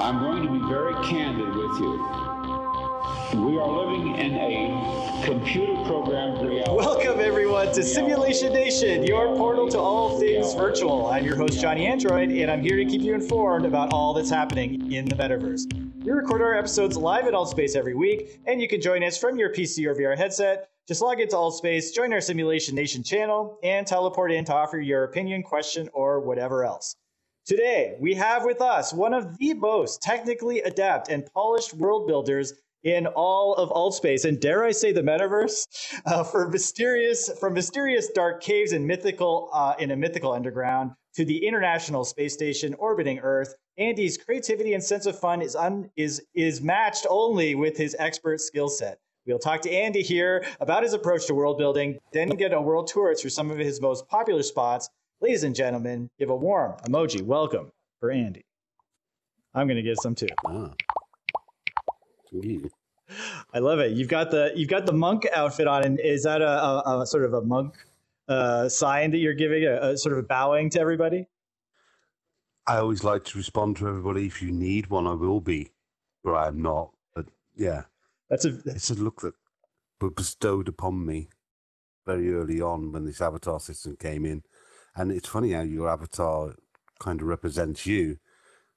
I'm going to be very candid with you. We are living in a computer programmed reality. Welcome, everyone, to Simulation Nation, your portal to all things virtual. I'm your host, Johnny Android, and I'm here to keep you informed about all that's happening in the metaverse. We record our episodes live at Altspace every week, and you can join us from your PC or VR headset. Just log into Altspace, join our Simulation Nation channel, and teleport in to offer your opinion, question, or whatever else. Today, we have with us one of the most technically adept and polished world builders in all of Altspace, and dare I say the metaverse, uh, for mysterious from mysterious dark caves and mythical uh, in a mythical underground to the International Space Station orbiting Earth. Andy's creativity and sense of fun is un, is is matched only with his expert skill set. We'll talk to Andy here about his approach to world building, then get a world tour through some of his most popular spots. Ladies and gentlemen, give a warm emoji welcome for Andy. I'm going to get some too. Ah. I love it. You've got the you've got the monk outfit on, and is that a, a, a sort of a monk uh, sign that you're giving, a, a sort of bowing to everybody? I always like to respond to everybody. If you need one, I will be, but I'm not. But yeah, That's a it's a look that was bestowed upon me very early on when this avatar system came in. And it's funny how your avatar kind of represents you,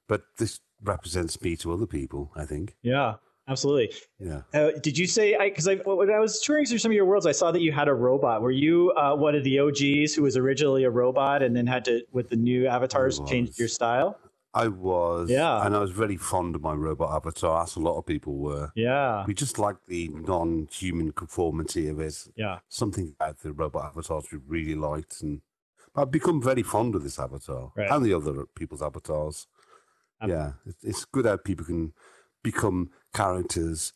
but this represents me to other people, I think. yeah, absolutely. Yeah. Uh, did you say? Because I, when I was touring through some of your worlds, I saw that you had a robot. Were you uh, one of the OGs who was originally a robot and then had to, with the new avatars, change your style? I was. Yeah. And I was very fond of my robot avatar, as a lot of people were. Yeah, We just like the non human conformity of it. yeah, something about the robot avatars we really liked, and I've become very fond of this avatar Right. and the other people's avatars. Um, yeah, it- it's good how people can become characters,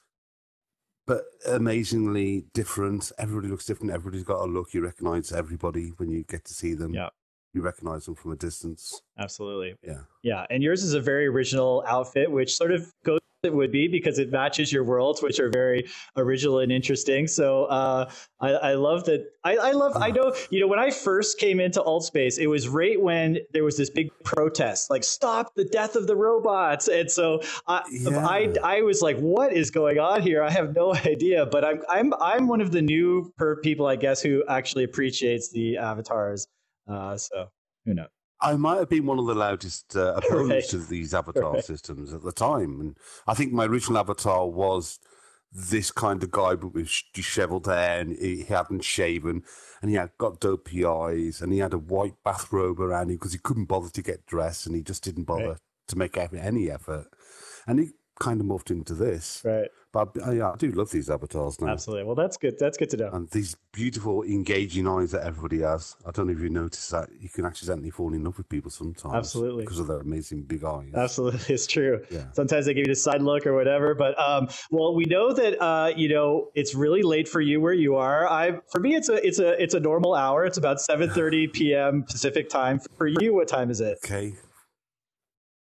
but amazingly different. Everybody looks different. Everybody's got a look. You recognize everybody when you get to see them. Yeah. you recognize them from a distance. absolutely. Yeah, Yeah, and yours is a very original outfit, which sort of goes it would be because it matches your worlds, which are very original and interesting. So uh, I, I love that. I, I love. I know. You know, when I first came into Altspace, it was right when there was this big protest, like "Stop the death of the robots!" And so I, I, Yeah. I was like, "What is going on here?" I have no idea. But I'm, I'm, I'm one of the new per people, I guess, who actually appreciates the avatars. Uh, so who knows? I might have been one of the loudest uh, opponents Right. to these avatar Right. systems at the time, and I think my original avatar was this kind of guy, but with dishevelled hair, and he hadn't shaven, and he had got dopey eyes, and he had a white bathrobe around him because he couldn't bother to get dressed, and he just didn't bother Right. to make any effort, and he kind of morphed into this. Right. But I, yeah, I do love these avatars now. Absolutely. Well, that's good. That's good to know. And these beautiful, engaging eyes that everybody has. I don't know if you noticed that. You can accidentally fall in love with people sometimes. Absolutely. Because of their amazing big eyes. Absolutely, it's true. Yeah. Sometimes they give you the side look or whatever. But um, well, we know that uh, you know it's really late for you where you are. I for me, it's a it's a it's a normal hour. It's about seven thirty p.m. Pacific time. For you, what time is it? Okay.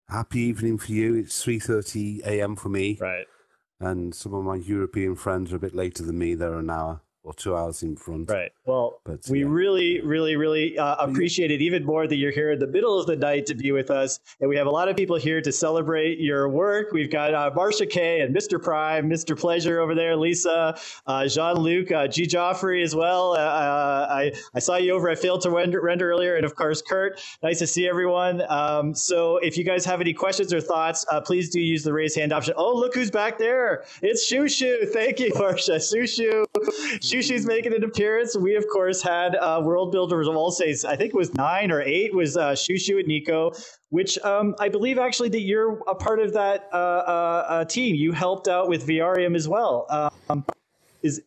Happy evening for you. It's 3.30 a.m. for me. Right. And some of my European friends are a bit later than me. They're an hour or two hours in front. Right. Well, But, we yeah. really, really, really uh, appreciate it even more that you're here in the middle of the night to be with us. And we have a lot of people here to celebrate your work. We've got uh, Marsha Kay and Mr. Prime, Mr. Pleasure over there, Lisa, uh, Jean Luc, uh, G. Joffrey as well. Uh, uh, I, I saw you over at Failed to Render, Render earlier. And of course, Kurt. Nice to see everyone. Um, so if you guys have any questions or thoughts, uh, please do use the raise hand option. Oh, look who's back there. It's Shushu. Thank you, Marsha. Shushu. Shushu's making an appearance. We, of course, had uh, World Builders of Altspace. I think it was nine or eight was uh, Shushu and Nico, which um, I believe actually that you're a part of that uh, uh, uh, team. You helped out with VRium as well. Um, is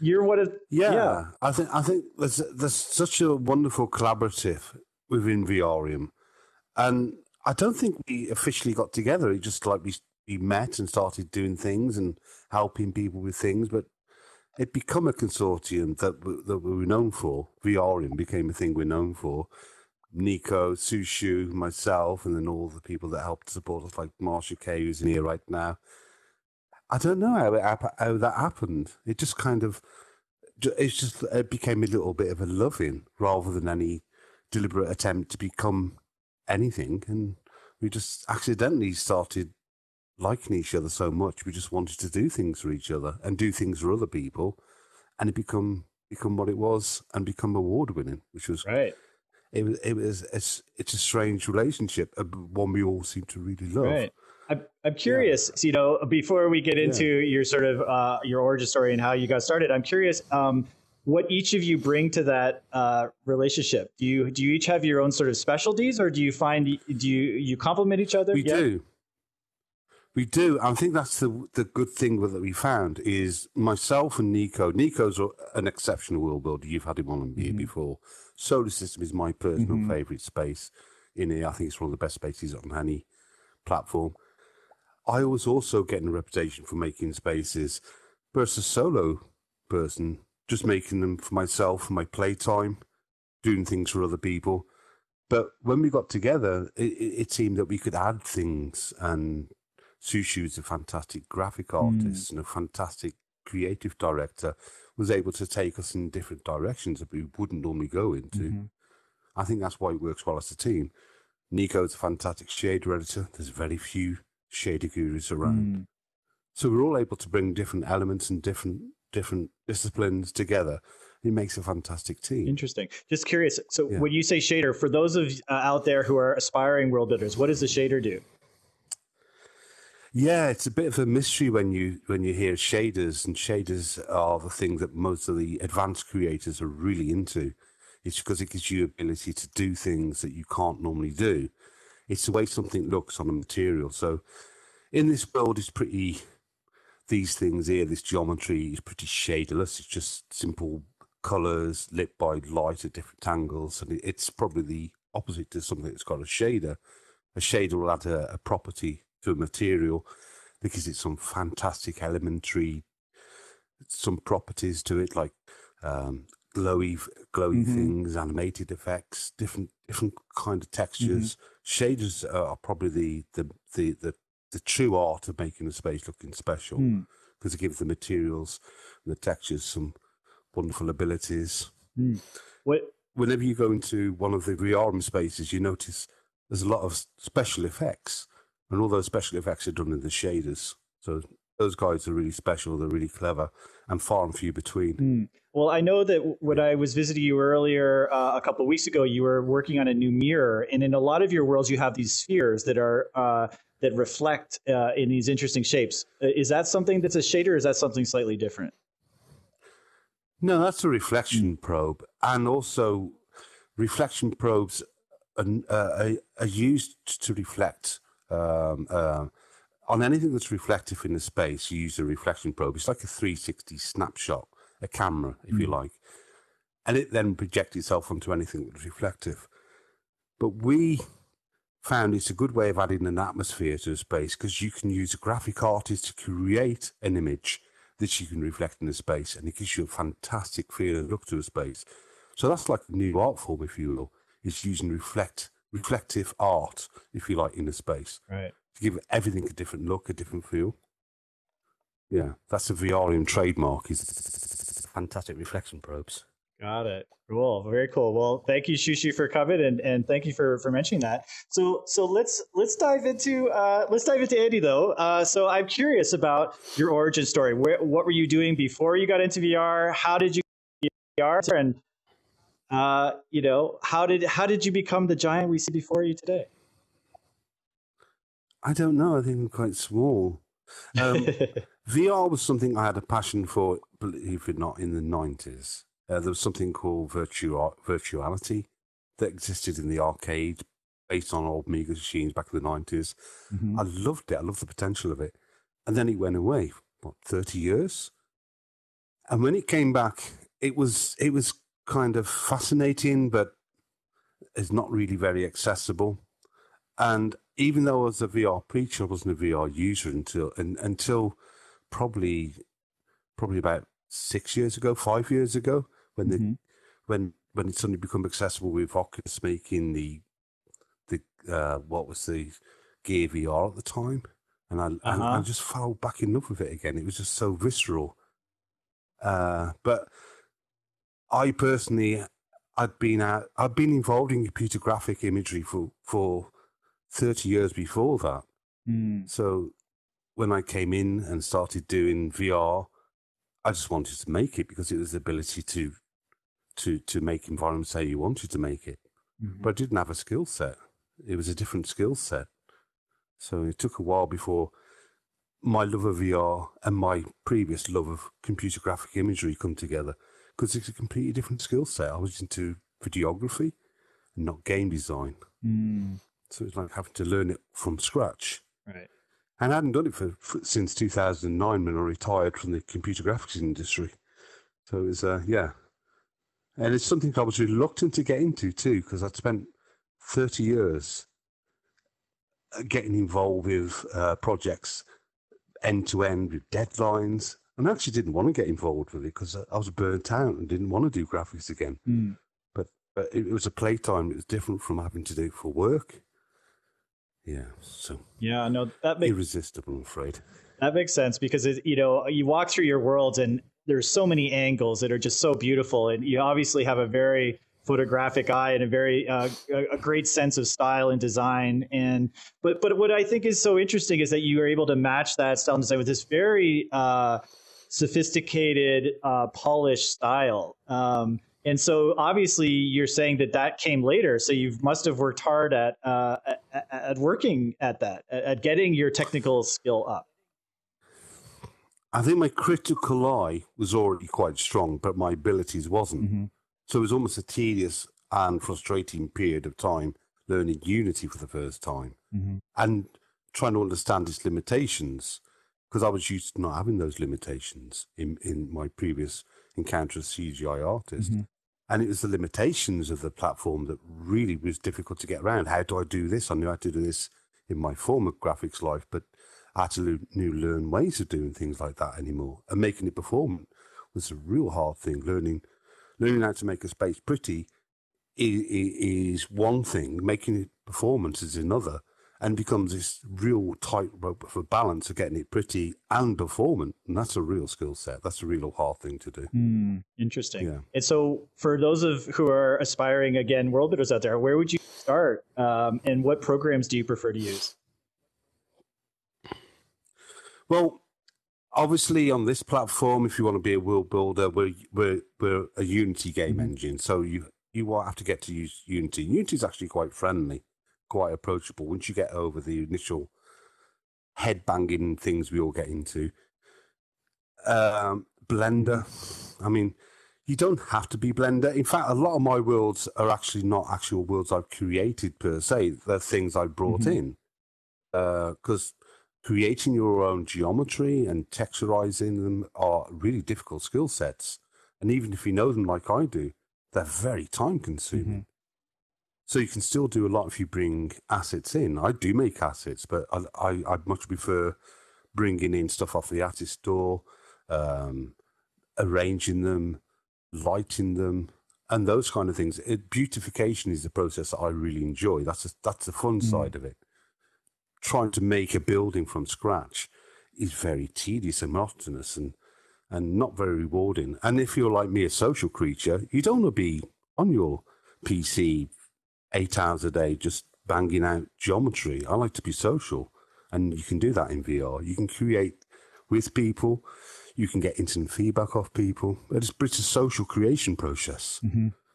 you're one of Yeah, yeah. I think I think there's there's such a wonderful collaborative within VRium, and I don't think we officially got together. It just like we we met and started doing things and helping people with things, but it become a consortium that w- that we were known for. VRium became a thing we're known for. Nico, Shushu, myself, and then all the people that helped support us, like Marsha Kay, who's in here right now. I don't know how it, how that happened. It just kind of it's just it became a little bit of a loving rather than any deliberate attempt to become anything and we just accidentally started liking each other so much. We just wanted to do things for each other and do things for other people, and it become become what it was and become award winning, which was right. It was it was it's it's a strange relationship, one we all seem to really love. Right. I'm, I'm curious, yeah. you know, before we get into yeah. your sort of uh, your origin story and how you got started, I'm curious um, what each of you bring to that uh, relationship. Do you do you each have your own sort of specialties, or do you find do you you complement each other? We yeah? do. We do. I think that's the the good thing that we found is myself and Nico. Nico's an exceptional world builder. You've had him on here mm-hmm. before. Solar System is my personal mm-hmm. favorite space in here. I think it's one of the best spaces on any platform. I was also getting a reputation for making spaces, versus solo person, just making them for myself, for my playtime, doing things for other people. But when we got together, it, it seemed that we could add things. And Shushu is a fantastic graphic hmm. artist mm. and a fantastic creative director, was able to take us in different directions that we wouldn't normally go into. Mm-hmm. I think that's why it works well as a team. Nico's a fantastic shader editor. There's very few shader gurus around. Mm. So we're all able to bring different elements and different different disciplines together. It makes a fantastic team. Interesting. Just curious. So yeah. when you say shader, for those of uh, out there who are aspiring world builders, what does the shader do? Yeah, it's a bit of a mystery when you when you hear shaders, and shaders are the thing that most of the advanced creators are really into. It's because it gives you ability to do things that you can't normally do. It's the way something looks on a material. So in this world, it's pretty, these things here, this geometry is pretty shaderless. It's just simple colors lit by light at different angles. And it's probably the opposite to something that's got a shader. A shader will add a, a property to material because it's some fantastic elementary, some properties to it, like um, glowy, glowy mm-hmm. things, animated effects, different different kind of textures. Mm-hmm. Shaders are probably the, the the the the true art of making a space looking special because mm. it gives the materials and the textures some wonderful abilities. Mm. What? Whenever you go into one of the VRium spaces, you notice there's a lot of special effects, and all those special effects are done in the shaders. So those guys are really special. They're really clever and far and few between. Mm. Well, I know that when I was visiting you earlier uh, a couple of weeks ago, you were working on a new mirror, and in a lot of your worlds, you have these spheres that are uh, that reflect uh, in these interesting shapes. Is that something that's a shader, or is that something slightly different? No, that's a reflection mm. probe, and also reflection probes are, uh, are used to reflect. Um, uh, on anything that's reflective in the space, you use a reflection probe. It's like a 360 snapshot, a camera, if mm. you like. And it then projects itself onto anything that's reflective. But we found it's a good way of adding an atmosphere to a space because you can use a graphic artist to create an image that you can reflect in the space and it gives you a fantastic feel and look to a space. So that's like a new art form, if you will, is using reflect reflective art, if you like, in the space. Right to give everything a different look, a different feel. Yeah, that's a VRium trademark. Is fantastic reflection probes. Got it. Cool. Very cool. Well, thank you, Shushu, for coming and, and thank you for, for mentioning that. So so let's let's dive into uh, let's dive into Andy though. Uh, so I'm curious about your origin story. Where, what were you doing before you got into VR? How did you get into VR and uh, you know how did how did you become the giant we see before you today? I don't know. I think I'm quite small. Um, VR was something I had a passion for, believe it or not, in the 90s. Uh, there was something called virtual, virtuality that existed in the arcade based on old Amiga machines back in the 90s. Mm-hmm. I loved it. I loved the potential of it. And then it went away, what, 30 years? And when it came back, it was it was kind of fascinating, but it's not really very accessible. And even though I was a VR preacher, I wasn't a VR user until and, until probably probably about six years ago, five years ago, when mm-hmm. the when when it suddenly become accessible with Oculus making the the uh, what was the Gear VR at the time, and I uh-huh. and I just fell back in love with it again. It was just so visceral. Uh, but I personally, I'd been out, I'd been involved in computer graphic imagery for for 30 years before that. Mm. So when I came in and started doing VR, I just wanted to make it because it was the ability to to to make environments how you wanted to make it. Mhm. But I didn't have a skill set. It was a different skill set. So it took a while before my love of VR and my previous love of computer graphic imagery come together because it's a completely different skill set. I was into videography and not game design. Mm. So it's like having to learn it from scratch. Right. And I hadn't done it for, for since 2009 when I retired from the computer graphics industry. So it was, uh, yeah. And it's something I was reluctant to get into too, because I'd spent 30 years uh, getting involved with uh, projects end to end with deadlines. And I actually didn't want to get involved with it because I was burnt out and didn't want to do graphics again. Mm. But, but it, it was a playtime. It was different from having to do it for work. Yeah, so Yeah, no, that makes irresistible, I'm afraid. that makes sense because it, you know you walk through your worlds and there's so many angles that are just so beautiful, and you obviously have a very photographic eye and a very uh, a, a great sense of style and design. And but but what I think is so interesting is that you are able to match that style and design with this very uh, sophisticated, uh, polished style. Um, and so obviously you're saying that that came later. So you must have worked hard at, uh, at, at working at that, at, at getting your technical skill up. I think my critical eye was already quite strong, but my abilities wasn't. So it was almost a tedious and frustrating period of time learning Unity for the first time and trying to understand its limitations because I was used to not having those limitations in, in my previous encounter as CGI artist. Mm-hmm. And it was the limitations of the platform that really was difficult to get around. How do I do this? I knew how to do this in my former graphics life, but I had to new learn ways of doing things like that anymore. And making it perform was a real hard thing. Learning learning how to make a space pretty is, is one thing, making it performance is another, and becomes this real tightrope of a balance of getting it pretty and performant. And that's a real skill set. That's a real hard thing to do. Hmm, interesting. Yeah. And so, for those of who are aspiring again world builders out there, where would you start, um, and what programs do you prefer to use? Well, obviously on this platform, if you want to be a world builder, we're we're, we're a Unity game engine, so you you will have to get to use Unity. Unity is actually quite friendly, quite approachable. Once you get over the initial head banging things we all get into, um, Blender. I mean, you don't have to be Blender. In fact, a lot of my worlds are actually not actual worlds I've created per se. They're things I brought mm-hmm. in uh, because creating your own geometry and texturizing them are really difficult skill sets. And even if you know them like I do, they're very time consuming. Mm-hmm. So you can still do a lot if you bring assets in. I do make assets, but I, I, I'd much prefer bringing in stuff off the artist store, um, arranging them, lighting them, and those kind of things. It, beautification is the process that I really enjoy. That's a, that's the fun side of it. Trying to make a building from scratch is very tedious and monotonous and and not very rewarding. And if you're like me, a social creature, you don't want to be on your PC eight hours a day just banging out geometry. I like to be social, and you can do that in VR. You can create with people, you can get instant feedback off people. It's, it's a social creation process.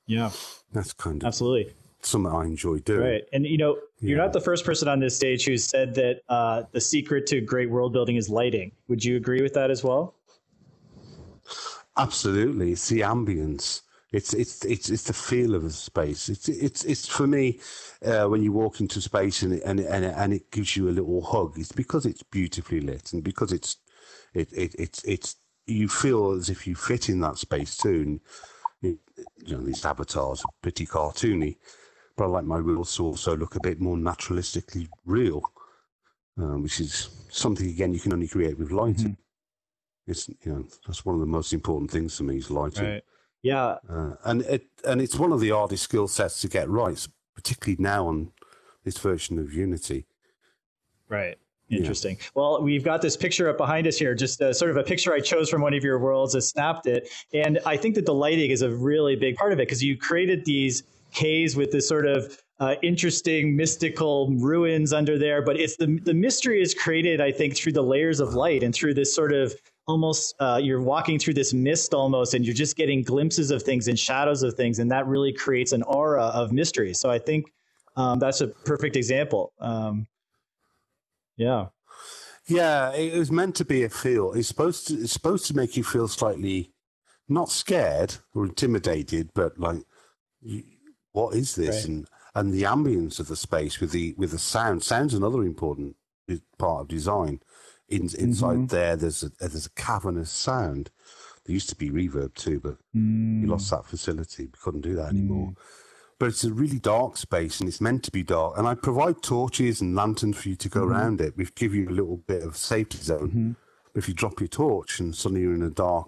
Yeah, That's kind of absolutely. something I enjoy doing. Right. And you know, you're Yeah. not the first person on this stage who said that uh, the secret to great world building is lighting. Would you agree with that as well? Absolutely, it's the ambience. It's it's it's it's the feel of the space. It's it's it's for me uh, when you walk into space and it, and and it, and it gives you a little hug. It's because it's beautifully lit and because it's it, it it's it's you feel as if you fit in that space too. And you know these avatars are pretty cartoony, but I like my worlds to also look a bit more naturalistically real, um, which is something again you can only create with lighting. It's you know that's one of the most important things for me is lighting. Yeah. Uh, and it and it's one of the hardest skill sets to get right, particularly now on this version of Unity. Right. Interesting. Well, we've got this picture up behind us here, just uh, sort of a picture I chose from one of your worlds, I snapped it. And I think that the lighting is a really big part of it because you created these caves with this sort of uh, interesting mystical ruins under there. But it's the the mystery is created, I think, through the layers of light and through this sort of almost uh, you're walking through this mist almost, and you're just getting glimpses of things and shadows of things, and that really creates an aura of mystery. So I think um, that's a perfect example. Um, yeah. Yeah, it was meant to be a feel. It's supposed to. It's supposed to make you feel slightly, not scared or intimidated, but like, what is this? Right. And and the ambience of the space with the with the sound. Sound's another important part of design. In, inside mm-hmm. there, there's a there's a cavernous sound. There used to be reverb too, but mm. we lost that facility. We couldn't do that anymore. Mm. But it's a really dark space, and it's meant to be dark. And I provide torches and lanterns for you to go mm-hmm. around it. We give you a little bit of safety zone. Mm-hmm. If you drop your torch and suddenly you're in a dark,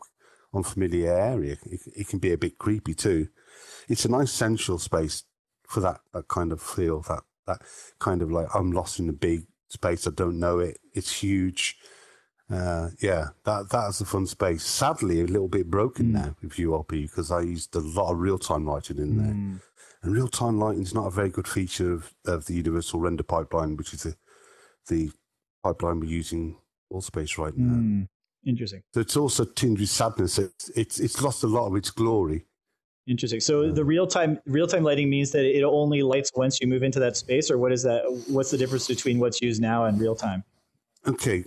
unfamiliar area, it, it can be a bit creepy too. It's a nice central space for that, that kind of feel, that that kind of like I'm lost in a big space. I don't know it. It's huge. Uh, yeah, that that's a fun space. Sadly, a little bit broken mm. now with URP because I used a lot of real time lighting in there, mm. and real time lighting is not a very good feature of, of the Universal Render pipeline, which is the the pipeline we're using Altspace right now. Mm. Interesting. So it's also tinged with sadness. It's, it's it's lost a lot of its glory Interesting. So the real time real time lighting means that it only lights once you move into that space, or what is that? What's the difference between what's used now and real time? Okay,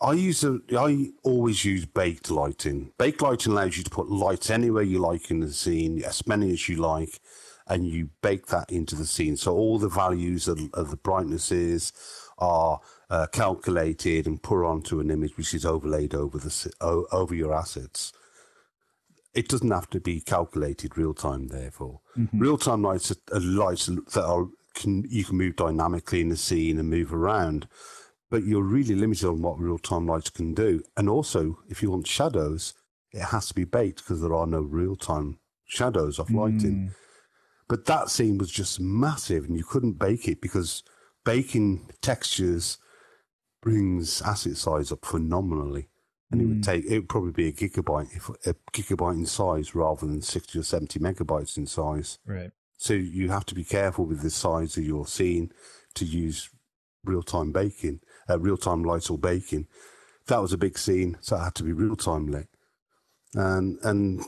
I use a, I always use baked lighting. Baked lighting allows you to put lights anywhere you like in the scene, as many as you like, and you bake that into the scene. So all the values of, of the brightnesses are uh, calculated and put onto an image, which is overlaid over the over your assets it doesn't have to be calculated real time. Therefore, mm-hmm. real time lights are, are, lights that are can you can move dynamically in the scene and move around, but you're really limited on what real time lights can do. And also, if you want shadows, it has to be baked because there are no real time shadows of lighting. Mm. But that scene was just massive, and you couldn't bake it because baking textures brings asset size up phenomenally and mm. it would hmm. take it would probably be a gigabyte if a gigabyte in size rather than 60 or 70 megabytes in size right so you have to be careful with the size of your scene to use real-time baking uh, real-time light or baking that was a big scene so it had to be real-time lit and and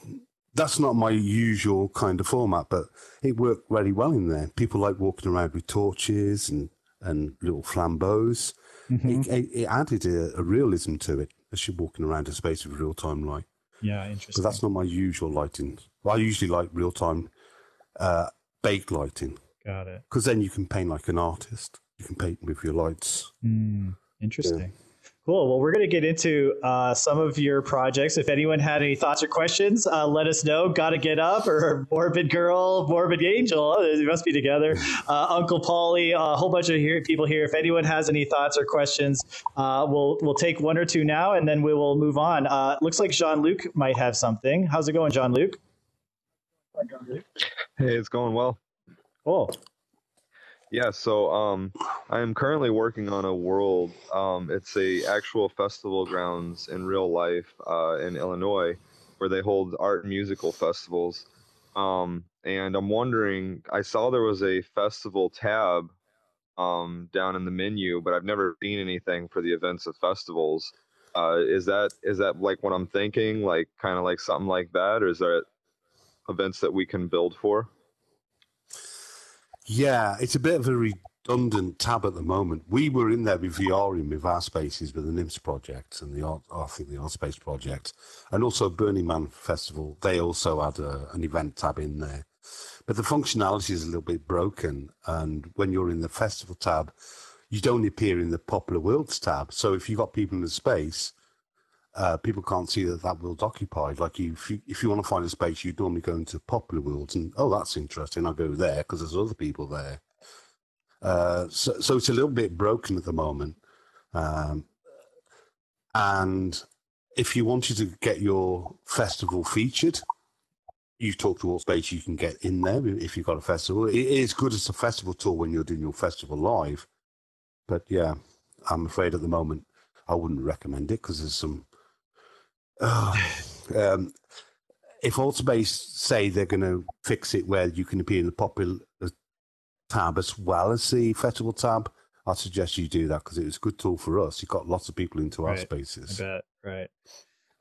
that's not my usual kind of format but it worked really well in there people like walking around with torches and and little flambeaux mm-hmm. it, it, it, added a, a realism to it as you're walking around a space with real time light. Yeah, interesting. But that's not my usual lighting. I usually like real time uh, baked lighting. Got it. Because then you can paint like an artist. You can paint with your lights. Mm, interesting. Yeah. Cool. Well, we're going to get into uh, some of your projects. If anyone had any thoughts or questions, uh, let us know. Gotta Get Up or Morbid Girl, Morbid Angel. They must be together. Uh, Uncle Polly, a whole bunch of here, people here. If anyone has any thoughts or questions, uh, we'll we'll take one or two now, and then we will move on. Uh, looks like Jean Luc might have something. How's it going, Jean Luc? Hey, it's going well. Cool. Yeah, so um, I am currently working on a world. Um, it's a actual festival grounds in real life uh, in Illinois, where they hold art and musical festivals. Um, and I'm wondering, I saw there was a festival tab um, down in the menu, but I've never seen anything for the events of festivals. Uh, is that is that like what I'm thinking, like kind of like something like that, or is there events that we can build for? Yeah, it's a bit of a redundant tab at the moment. We were in there with VRium with our spaces with the NIMS project and the art, oh, I think the Art Space project, and also Burning Man Festival. They also had a, an event tab in there, but the functionality is a little bit broken. And when you're in the festival tab, you don't appear in the popular worlds tab. So if you've got people in the space, uh, people can't see that that world's occupied. Like you, if you, if you want to find a space, you'd normally go into popular worlds, and oh, that's interesting. I'll go there because there's other people there. Uh, so, so it's a little bit broken at the moment. Um, and if you wanted to get your festival featured, you talk to Altspace, you can get in there if you've got a festival. It is good as a festival tour when you're doing your festival live. But yeah, I'm afraid at the moment I wouldn't recommend it because there's some Oh, um, if Altspace say they're going to fix it where you can appear in the popular tab as well as the festival tab, I'd suggest you do that because it was a good tool for us. You got lots of people into our Right. spaces. I. Right.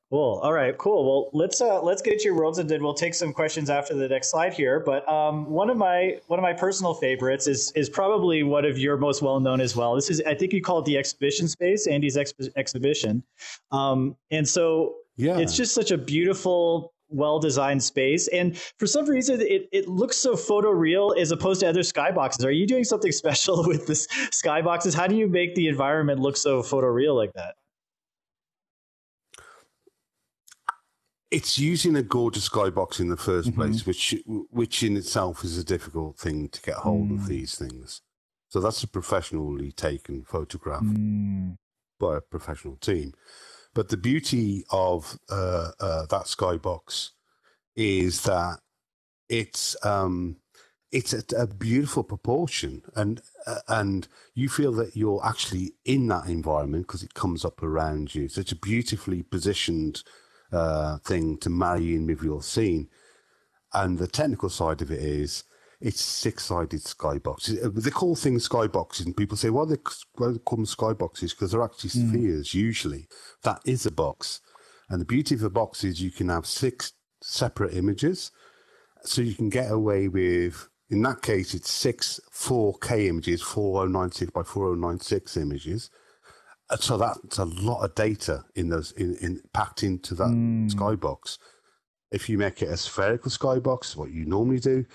Cool. All right. Cool. Well, let's uh, let's get to your worlds, and then we'll take some questions after the next slide here. But um, one of my one of my personal favorites is is probably one of your most well known as well. This is I think you call it the exhibition space, Andy's exp- exhibition, um, and so Yeah. it's just such a beautiful well designed space and for some reason it, it looks so photoreal as opposed to other skyboxes are you doing something special with this skyboxes how do you make the environment look so photoreal like that it's using a gorgeous skybox in the 1st Mhm. place, which which in itself is a difficult thing to get hold Mm. of these things. So that's a professionally taken photograph Mm. by a professional team. But the beauty of uh, uh, that skybox is that it's um, it's a, a beautiful proportion, and uh, and you feel that you're actually in that environment because it comes up around you. So it's a beautifully positioned uh, thing to marry in with your scene. And the technical side of it is it's six-sided skybox. Uh, They call things skyboxes, and people say, "Well, they, why they call them skyboxes because they're actually Mm. spheres. Usually, that is a box. And the beauty of a box is you can have six separate images, so you can get away with. In that case, it's six 4K images, 4096 by 4096 images. Uh, So that's a lot of data in those in, in packed into that Mm. skybox. If you make it a spherical skybox, what you normally do,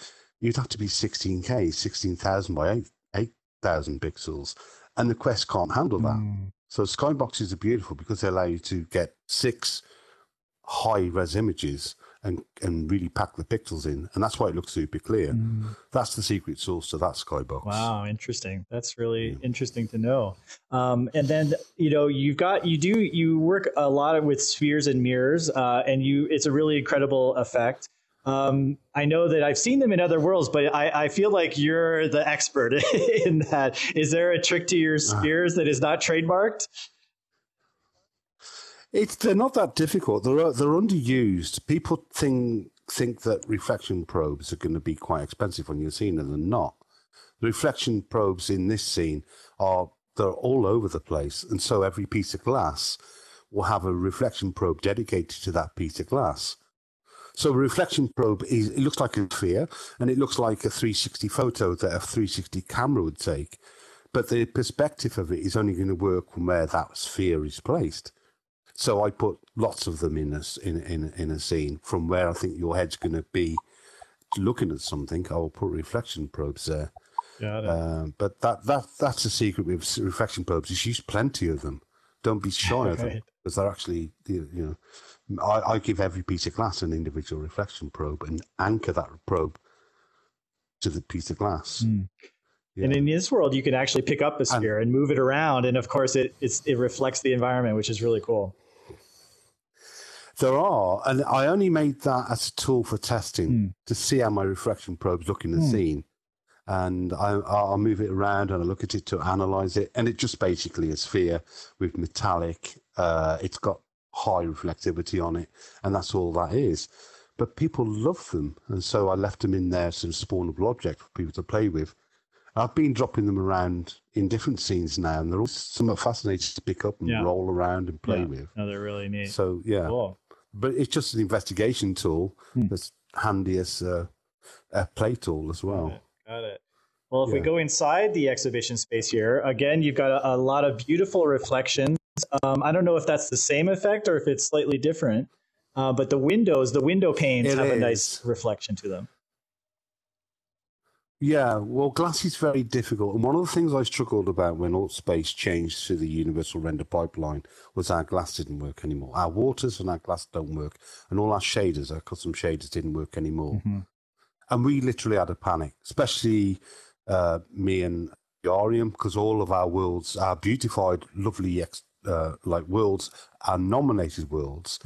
you'd have to be 16K, 16,000 by 8 8,000 pixels. And the Quest can't handle that. Mm. So skyboxes are beautiful because they allow you to get six high res images and, and really pack the pixels in. And that's why it looks super clear. Mm. That's the secret sauce to that skybox. Wow, interesting. That's really Yeah. interesting to know. Um, and then you know you've got you do you work a lot with spheres and mirrors, uh, and you it's a really incredible effect. Um, I know that I've seen them in other worlds, but I, I feel like you're the expert in that. Is there a trick to your Uh-huh. spheres that is not trademarked? It's they're not that difficult. They're they're underused. People think think that reflection probes are going to be quite expensive when you're seeing them. They're not. The reflection probes in this scene are they're all over the place, and so every piece of glass will have a reflection probe dedicated to that piece of glass. So a reflection probe is it looks like a sphere, and it looks like a 360 photo that a 360 camera would take, but the perspective of it is only going to work from where that sphere is placed. So I put lots of them in a, in, in, in a scene from where I think your head's going to be looking at something. I'll put reflection probes there. It. Um, but that, that that's the secret with reflection probes is use plenty of them. Don't be shy of them. Because they're actually, you know, I, I give every piece of glass an individual reflection probe and anchor that probe to the piece of glass. Mm. Yeah. And in this world, you can actually pick up a sphere and move it around, and of course, it it's, it reflects the environment, which is really cool. There are, and I only made that as a tool for testing Hmm. to see how my reflection probes look in the Hmm. scene. And I, I'll move it around and I look at it to analyze it. And it just basically a sphere with metallic. Uh, it's got high reflectivity on it, and that's all that is. But people love them, and so I left them in there as a spawnable object for people to play with. I've been dropping them around in different scenes now, and they're all somewhat fascinating to pick up and Yeah. roll around and play Yeah. with. No, they're really neat. So yeah, Cool. but it's just an investigation tool Hmm. that's handy as a, a play tool as Got well. it. Got it. Well, if we go inside the exhibition space here, again, you've got a, a lot of beautiful reflections. Um, I don't know if that's the same effect or if it's slightly different, uh, but the windows, the window panes It have a nice reflection to them. Yeah, well, glass is very difficult, and one of the things I struggled about when AltSpace changed to the universal render pipeline was our glass didn't work anymore. Our waters and our glass don't work, and all our shaders, our custom shaders, didn't work anymore. And we literally had a panic, especially uh, me and VRium, because all of our worlds, our beautified, lovely, ex- uh, like worlds, our nominated worlds,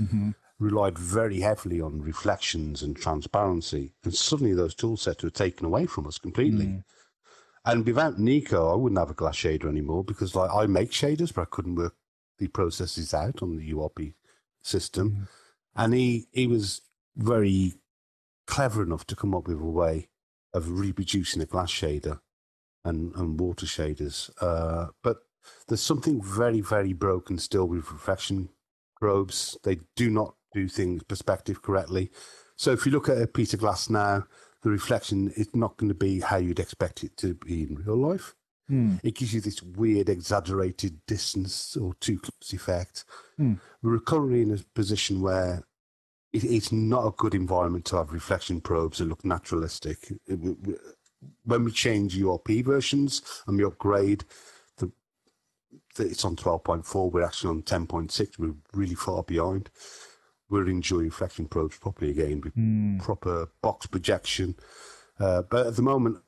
relied very heavily on reflections and transparency. And suddenly those tool sets were taken away from us completely. And without Nico, I wouldn't have a glass shader anymore because like I make shaders, but I couldn't work the processes out on the URP system. And he, he was very clever enough to come up with a way of reproducing a glass shader and, and water shaders. Uh, but there's something very, very broken still with reflection probes. They do not do things perspective correctly. So if you look at a piece of glass now, the reflection is not going to be how you'd expect it to be in real life. Hmm. It gives you this weird, exaggerated distance or too close effect. Hmm. We're currently in a position where it, it's not a good environment to have reflection probes that look naturalistic. It- we- when we change URP versions and we upgrade, it's on 12.4, we're actually on 10.6. We're really far behind. We're enjoying reflection probes properly again with Hmm. proper box projection. Uh, but at the moment,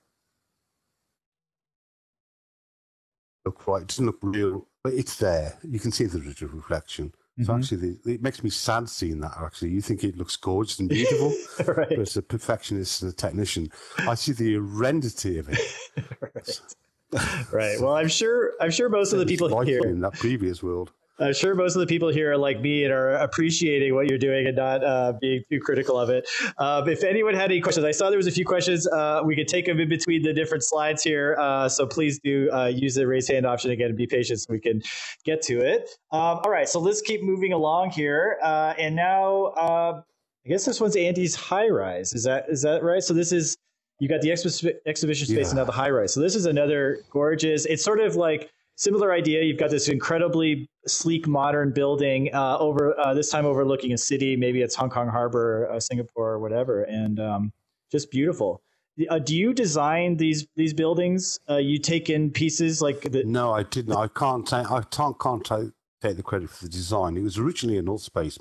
look right. It doesn't look real, but it's there. You can see the reflection. So Mhm. actually, the, it makes me sad seeing that. Actually, you think it looks gorgeous and beautiful, but as a perfectionist and a technician, I see the horrendity of it. right. Right. Well, I'm sure. I'm sure most of the people Like here. in that previous world. I'm sure most of the people here are like me and are appreciating what you're doing and not uh, being too critical of it. Um, if anyone had any questions, I saw there was a few questions. Uh, we could take them in between the different slides here. Uh, so please do uh, use the raise hand option again and be patient so we can get to it. Um, all right. So let's keep moving along here. Uh, and now, uh, I guess this one's Andy's high rise. Is that is that right? So this is you got the exhi- exhibition space and now the high rise. So this is another gorgeous. It's sort of like similar idea. You've got this incredibly sleek, modern building uh, over uh, this time overlooking a city. Maybe it's Hong Kong Harbor, uh, Singapore, or whatever, and um, just beautiful. Uh, do you design these these buildings? Uh, you take in pieces like the No, I didn't. I can't take. I can't, can't take, take the credit for the design. It was originally an Altspace.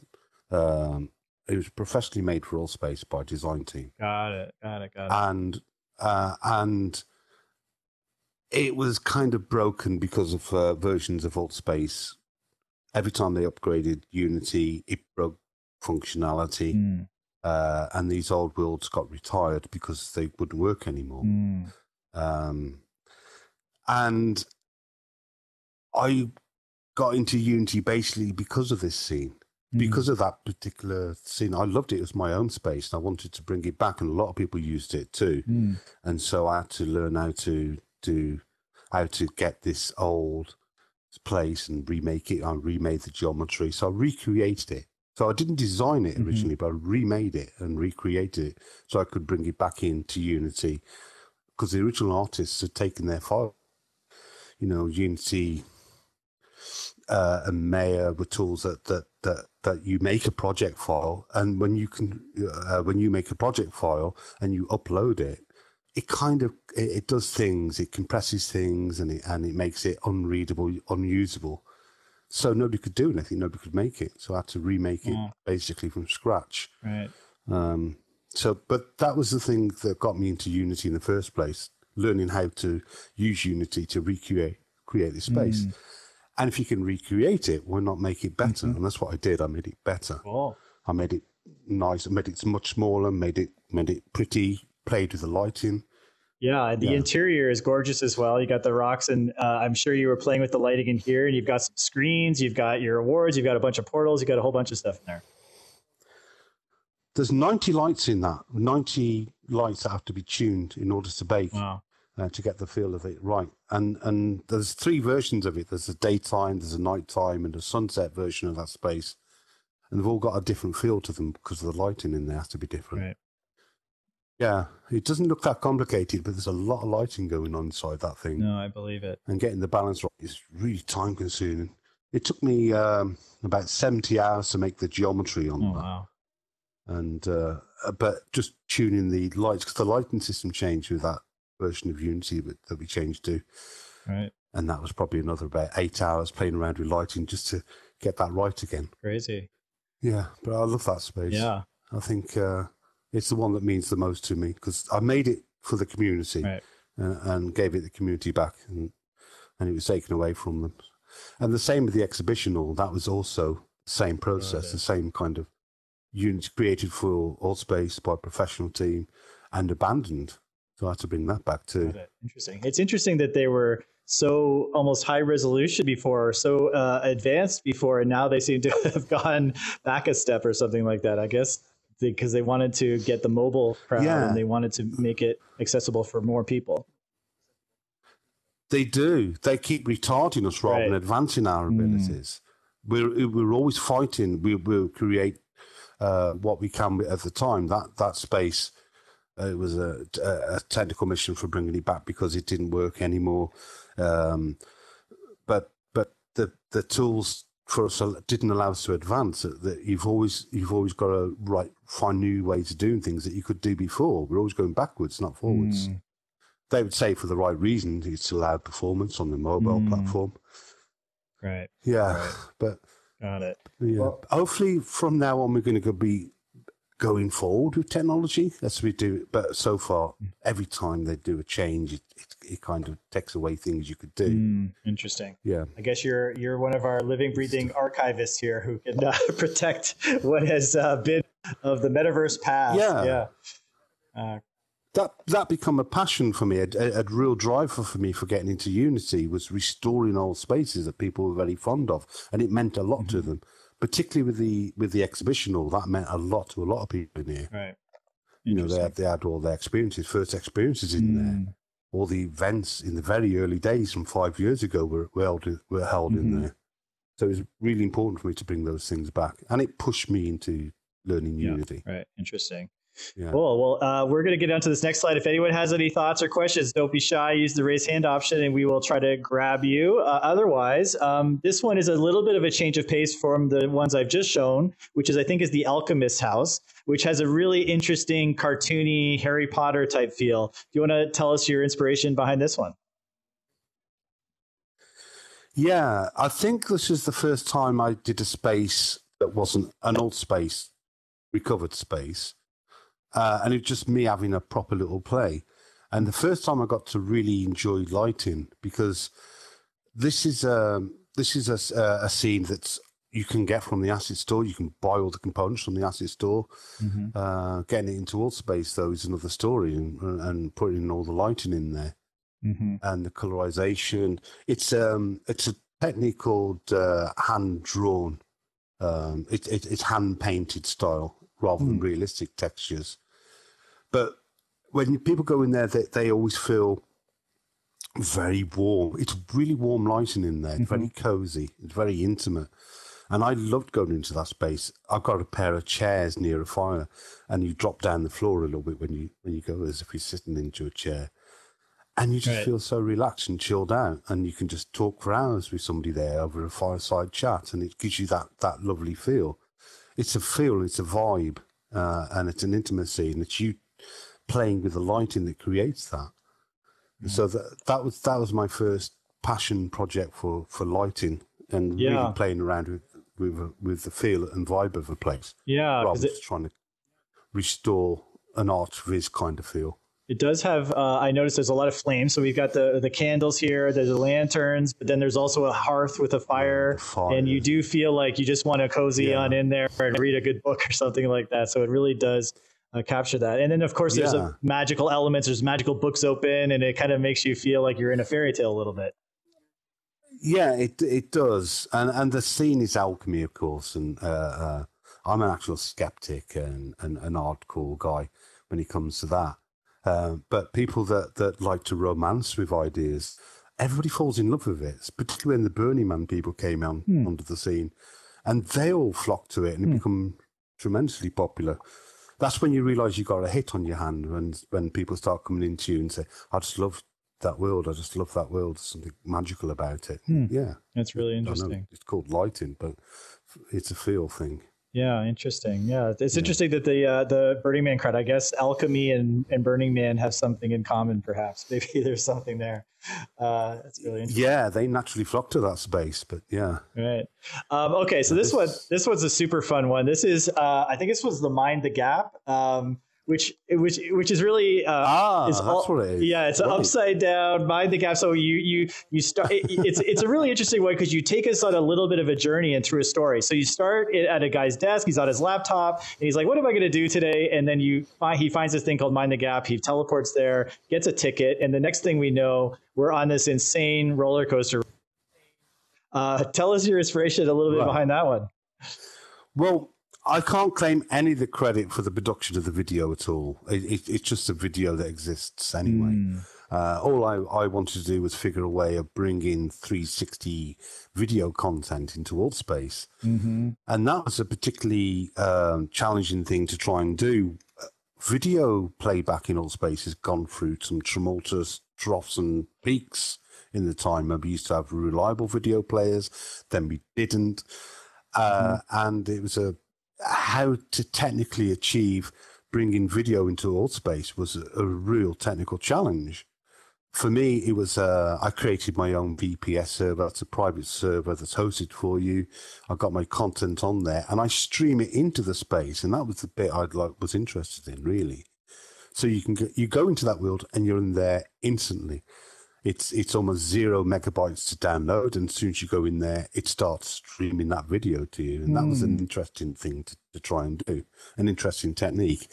Um, it was professionally made for Altspace by design team. got it, got it, got it. and uh, and it was kind of broken because of uh, versions of Altspace. Every time they upgraded Unity, it broke functionality, Mm, uh, and these old worlds got retired because they wouldn't work anymore. mm, Um, and I got into Unity basically because of this scene. Because of that particular scene. I loved it. It was my own space, and I wanted to bring it back, and a lot of people used it too. Mm, And so I had to learn how to do how to get this old place and remake it. I remade the geometry, so I recreated it. So I didn't design it Mhm. originally, but I remade it and recreated it so I could bring it back into Unity because the original artists had taken their file. You know, Unity uh, and Maya were tools that that that that you make a project file, and when you can uh, when you make a project file and you upload it, it kind of it, it does things. It compresses things and it and it makes it unreadable, unusable. So nobody could do anything. Nobody could make it. So I had to remake it Yeah. basically from scratch. right. Um, so, but that was the thing that got me into Unity in the first place, learning how to use Unity to recreate create this space. Mm. And if you can recreate it, why not make it better? Mhm. And that's what I did. I made it better. Cool. I made it nice. I made it much smaller. Made it made it pretty. Played with the lighting. Yeah, the Yeah. interior is gorgeous as well. You got the rocks, and uh, I'm sure you were playing with the lighting in here. And you've got some screens, you've got your awards, you've got a bunch of portals, you've got a whole bunch of stuff in there. There's 90 lights in that. 90 lights that have to be tuned in order to bake. Wow. Uh, to get the feel of it right. And and there's three versions of it. There's a daytime, there's a nighttime, and a sunset version of that space. And they've all got a different feel to them because of the lighting in there has to be different. Right. Yeah, it doesn't look that complicated, but there's a lot of lighting going on inside that thing. No, I believe it. And getting the balance right is really time consuming. It took me um, about 70 hours to make the geometry on Oh that. wow. And uh, but just tuning the lights because the lighting system changed with that version of Unity that that we changed to Right. and that was probably another about eight hours playing around with lighting just to get that right again. Crazy. Yeah, but I love that space. Yeah. I think uh, it's the one that means the most to me because I made it for the community Right. uh, and gave it the community back, and and it was taken away from them. And the same with the exhibition hall. That was also the same process, the same kind of units created for Altspace by a professional team and abandoned. I had to bring that back too. Interesting. It's interesting that they were so almost high resolution before, so uh, advanced before, and now they seem to have gone back a step or something like that. I guess because they wanted to get the mobile crowd Yeah. and they wanted to make it accessible for more people. They do. They keep retarding us rather Right. than advancing our Mm. abilities. We're we're always fighting. We will create uh, what we can at the time. That that space. It was a, a, a technical mission for bringing it back because it didn't work anymore. Um, but but the the tools for us didn't allow us to advance. That you've always you've always got to right find new ways of doing things that you could do before. We're always going backwards, not forwards. Mm. They would say for the right reason. It's allowed performance on the mobile Mm. platform. Right. Yeah, Right. but Got it. yeah, Well- hopefully from now on we're going to be going forward with technology as we do. But so far, every time they do a change, it, it, it kind of takes away things you could do. Mm, interesting. Yeah. I guess you're you're one of our living, breathing archivists here who can uh, protect what has uh, been of the metaverse past. Yeah. Yeah. Uh, that that become a passion for me, a, a, a real driver for me for getting into Unity was restoring old spaces that people were very fond of, and it meant a lot to Mm-hmm. them. Particularly with the with the exhibition, all that meant a lot to a lot of people in here. right. You know, they had, they had all their experiences, first experiences in there. Mm, All the events in the very early days from five years ago were were held, were held Mhm. in there. So it was really important for me to bring those things back, and it pushed me into learning Yeah. Unity. Right. Interesting. Yeah. Cool. Well, uh, we're going to get on to this next slide. If anyone has any thoughts or questions, don't be shy. Use the raise hand option and we will try to grab you. Uh, otherwise, um, this one is a little bit of a change of pace from the ones I've just shown, which is, I think, is the Alchemist House, which has a really interesting, cartoony Harry Potter type feel. Do you want to tell us your inspiration behind this one? Yeah, I think this is the first time I did a space that wasn't an old space, recovered space, uh, and it's just me having a proper little play. And the first time I got to really enjoy lighting because this is a this is a, s- a- scene that's you can get from the asset store. You can buy all the components from the asset store. Uh, getting it into Altspace though is another story, and, and putting all the lighting in there Mm-hmm. and the colorization. It's um it's a technique called uh, hand drawn. Um, it, it, it's hand painted style rather than realistic textures. But when people go in there, they, they always feel very warm. It's really warm lighting in there. It's very cozy. It's very intimate. And I loved going into that space. I've got a pair of chairs near a fire, and you drop down the floor a little bit when you when you go, as if you're sitting into a chair and you just Right. feel so relaxed and chilled out and you can just talk for hours with somebody there over a fireside chat and it gives you that that lovely feel it's a feel it's a vibe uh, and it's an intimacy and it's you playing with the lighting that creates that so that that was that was my first passion project for for lighting and Yeah. really playing around with with with the feel and vibe of a place Yeah, rather it, just trying to restore an art viz kind of feel It does have. Uh, I noticed there's a lot of flames. So we've got the the candles here. There's the lanterns, but then there's also a hearth with a fire, fire. and you do feel like you just want to cozy Yeah. on in there and read a good book or something like that. So it really does uh, capture that. And then of course there's Yeah. a magical elements. There's magical books open, and it kind of makes you feel like you're in a fairy tale a little bit. Yeah, it it does, and and the scene is alchemy, of course. And uh, uh, I'm an actual skeptic and, and an hardcore guy when it comes to that. Uh, but people that that like to romance with ideas, everybody falls in love with it. Particularly when the Burning Man people came on Hmm. onto the scene, and they all flock to it, and it become tremendously popular. That's when you realise you've got a hit on your hand when when people start coming into you and say, "I just love that world. I just love that world. There's something magical about it." Hmm. Yeah, That's really interesting. it's called lighting, but it's a feel thing. Yeah, interesting. Yeah, it's interesting that the uh, the Burning Man crowd. I guess alchemy and, and Burning Man have something in common. Perhaps maybe there's something there. Uh, that's really interesting. Yeah, they naturally flock to that space, but yeah, Right. Um, okay, so this one this one's a super fun one. This is uh, I think this was the Mind the Gap, um, which which which is really uh, ah, is that's all- what it is. yeah, it's Right. upside down mind the gap. So you you you start. it- it's it's a really interesting way because you take us on a little bit of a journey and through a story. So you start it at a guy's desk. He's on his laptop and he's like, "What am I going to do today?" And then you find he finds this thing called Mind the Gap. He teleports there, gets a ticket, and the next thing we know, we're on this insane roller coaster. Uh, tell us your inspiration a little bit Right. behind that one. Well, I can't claim any of the credit for the production of the video at all. It, it, it's just a video that exists anyway. Uh, all I, I wanted to do was figure a way of bringing 360 video content into Altspace. Mm-hmm. And that was a particularly um, challenging thing to try and do. Uh, Video playback in Altspace has gone through some tumultuous troughs and peaks in the time when we used to have reliable video players, then we didn't. Uh, And it was a how to technically achieve bringing video into Altspace was a, a real technical challenge. For me, it was uh, I created my own VPS server. That's a private server that's hosted for you. I got my content on there, and I stream it into the space, and that was the bit I like was interested in really. So you can go, you go into that world, and you're in there instantly. It's it's almost zero megabytes to download, and as soon as you go in there, it starts streaming that video to you, and that was an hmm. interesting thing to, to try and do, an interesting technique.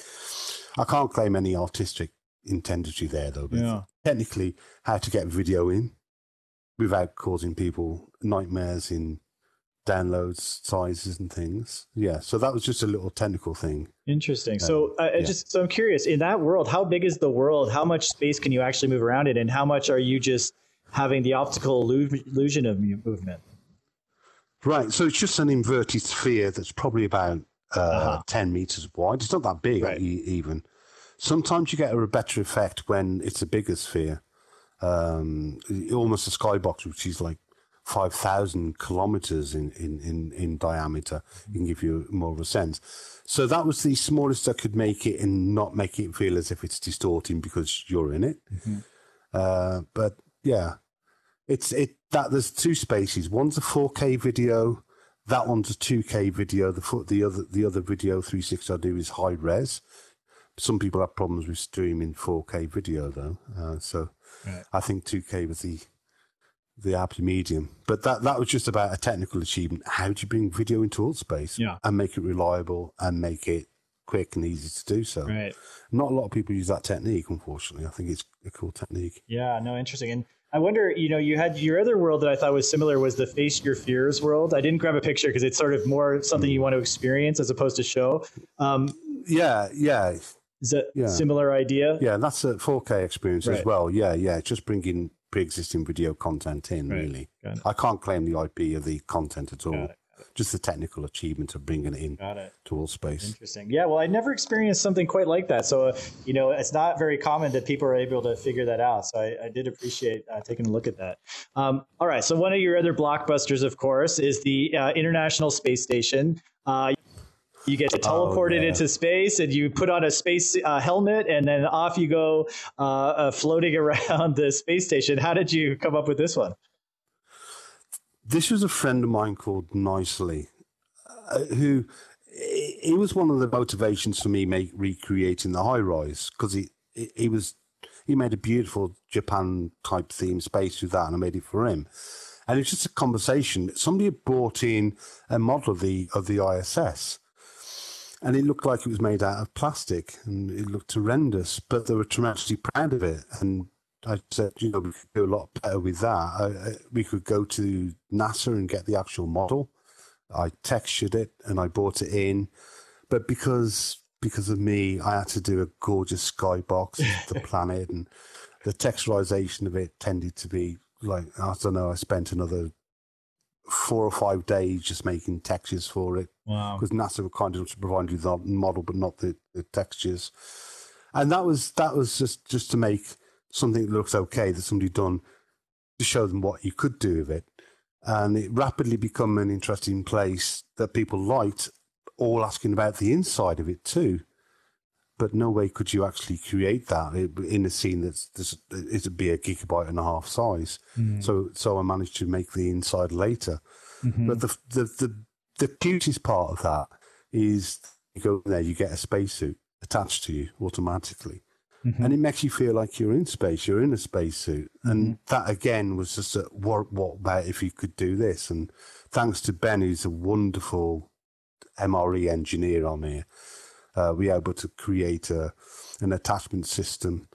I can't claim any artistic intensity there though, but Yeah. technically how to get video in without causing people nightmares in downloads sizes and things. Yeah, so that was just a little technical thing. Interesting. So, uh, I yeah. just so I'm curious. In that world, how big is the world? How much space can you actually move around in, and how much are you just having the optical illusion of movement? Right, so it's just an inverted sphere that's probably about uh, Uh-huh. 10 meters wide. It's not that big Right. e- even. Sometimes you get a better effect when it's a bigger sphere, um, almost a skybox, which is like 5,000 kilometers in, in, in, in diameter. It can give you more of a sense. So that was the smallest I could make it and not make it feel as if it's distorting because you're in it. Uh, but yeah, it's it that there's two spaces. One's a 4K video. That one's a 2K video. The the other the other video 360 I do is high res. Some people have problems with streaming 4K video though, uh, so Right. I think 2K was the the happy medium. But that that was just about a technical achievement. How do you bring video into Altspace Yeah. and make it reliable and make it quick and easy to do so? Right. Not a lot of people use that technique, unfortunately. I think it's a cool technique. Yeah. No. Interesting. And I wonder. You know, you had your other world that I thought was similar was the face your fears world. I didn't grab a picture because it's sort of more something you want to experience as opposed to show. Um, Yeah, yeah, is that Yeah. similar idea? Yeah, that's a 4K experience Right. as well. Yeah, yeah, just bringing pre-existing video content in. Right. Really, I can't claim the IP of the content at all. Got it. Just the technical achievement of bringing it in Got it. to Altspace. Interesting. Yeah, well, I never experienced something quite like that. So, uh, you know, it's not very common that people are able to figure that out. So, I, I did appreciate uh, taking a look at that. Um, all right. So, one of your other blockbusters, of course, is the uh, International Space Station. You get teleported yeah. into space and you put on a space uh, helmet and then off you go uh, uh, floating around the space station. How did you come up with this one? This was a friend of mine called Nicely, uh, who he was one of the motivations for me make recreating the high rise because he, he he was he made a beautiful Japan type theme space with that, and I made it for him. And it's just a conversation. Somebody had brought in a model of the of the ISS, and it looked like it was made out of plastic, and it looked horrendous. But they were tremendously proud of it, and I said, you know, we could do a lot better with that. I, I, we could go to NASA and get the actual model. I textured it and I brought it in, but because because of me, I had to do a gorgeous skybox of the planet, and the texturization of it tended to be like I don't know. I spent another four or five days just making textures for it Wow. because NASA were kind enough to provide you the model, but not the, the textures. And that was that was just just to make something that looks okay that somebody done to show them what you could do with it. And it rapidly become an interesting place that people liked, all asking about the inside of it too. But no way could you actually create that in a scene that's this it'd be a gigabyte and a half size. Mm. So so I managed to make the inside later. Mm-hmm. But the, the the the cutest part of that is you go there, you get a spacesuit attached to you automatically, mm-hmm. and it makes you feel like you're in space. You're in a spacesuit, and mm-hmm. that again was just a what what about if you could do this? And thanks to Ben, who's a wonderful MRE engineer on here, uh, we were able to create a an attachment system.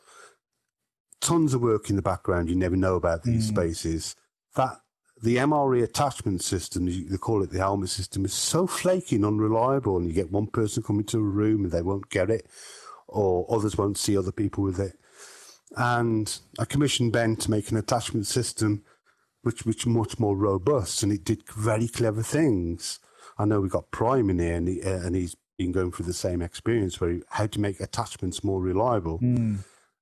Tons of work in the background. You never know about these mm. spaces. That the MRE attachment system, they call it the helmet system, is so flaky and unreliable. And you get one person coming to a room and they won't get it, or others won't see other people with it. and I commissioned Ben to make an attachment system which which much more robust, and it did very clever things. I know we got Prime in here, and, he, uh, and he's been going through the same experience where he, how to make attachments more reliable. Mm.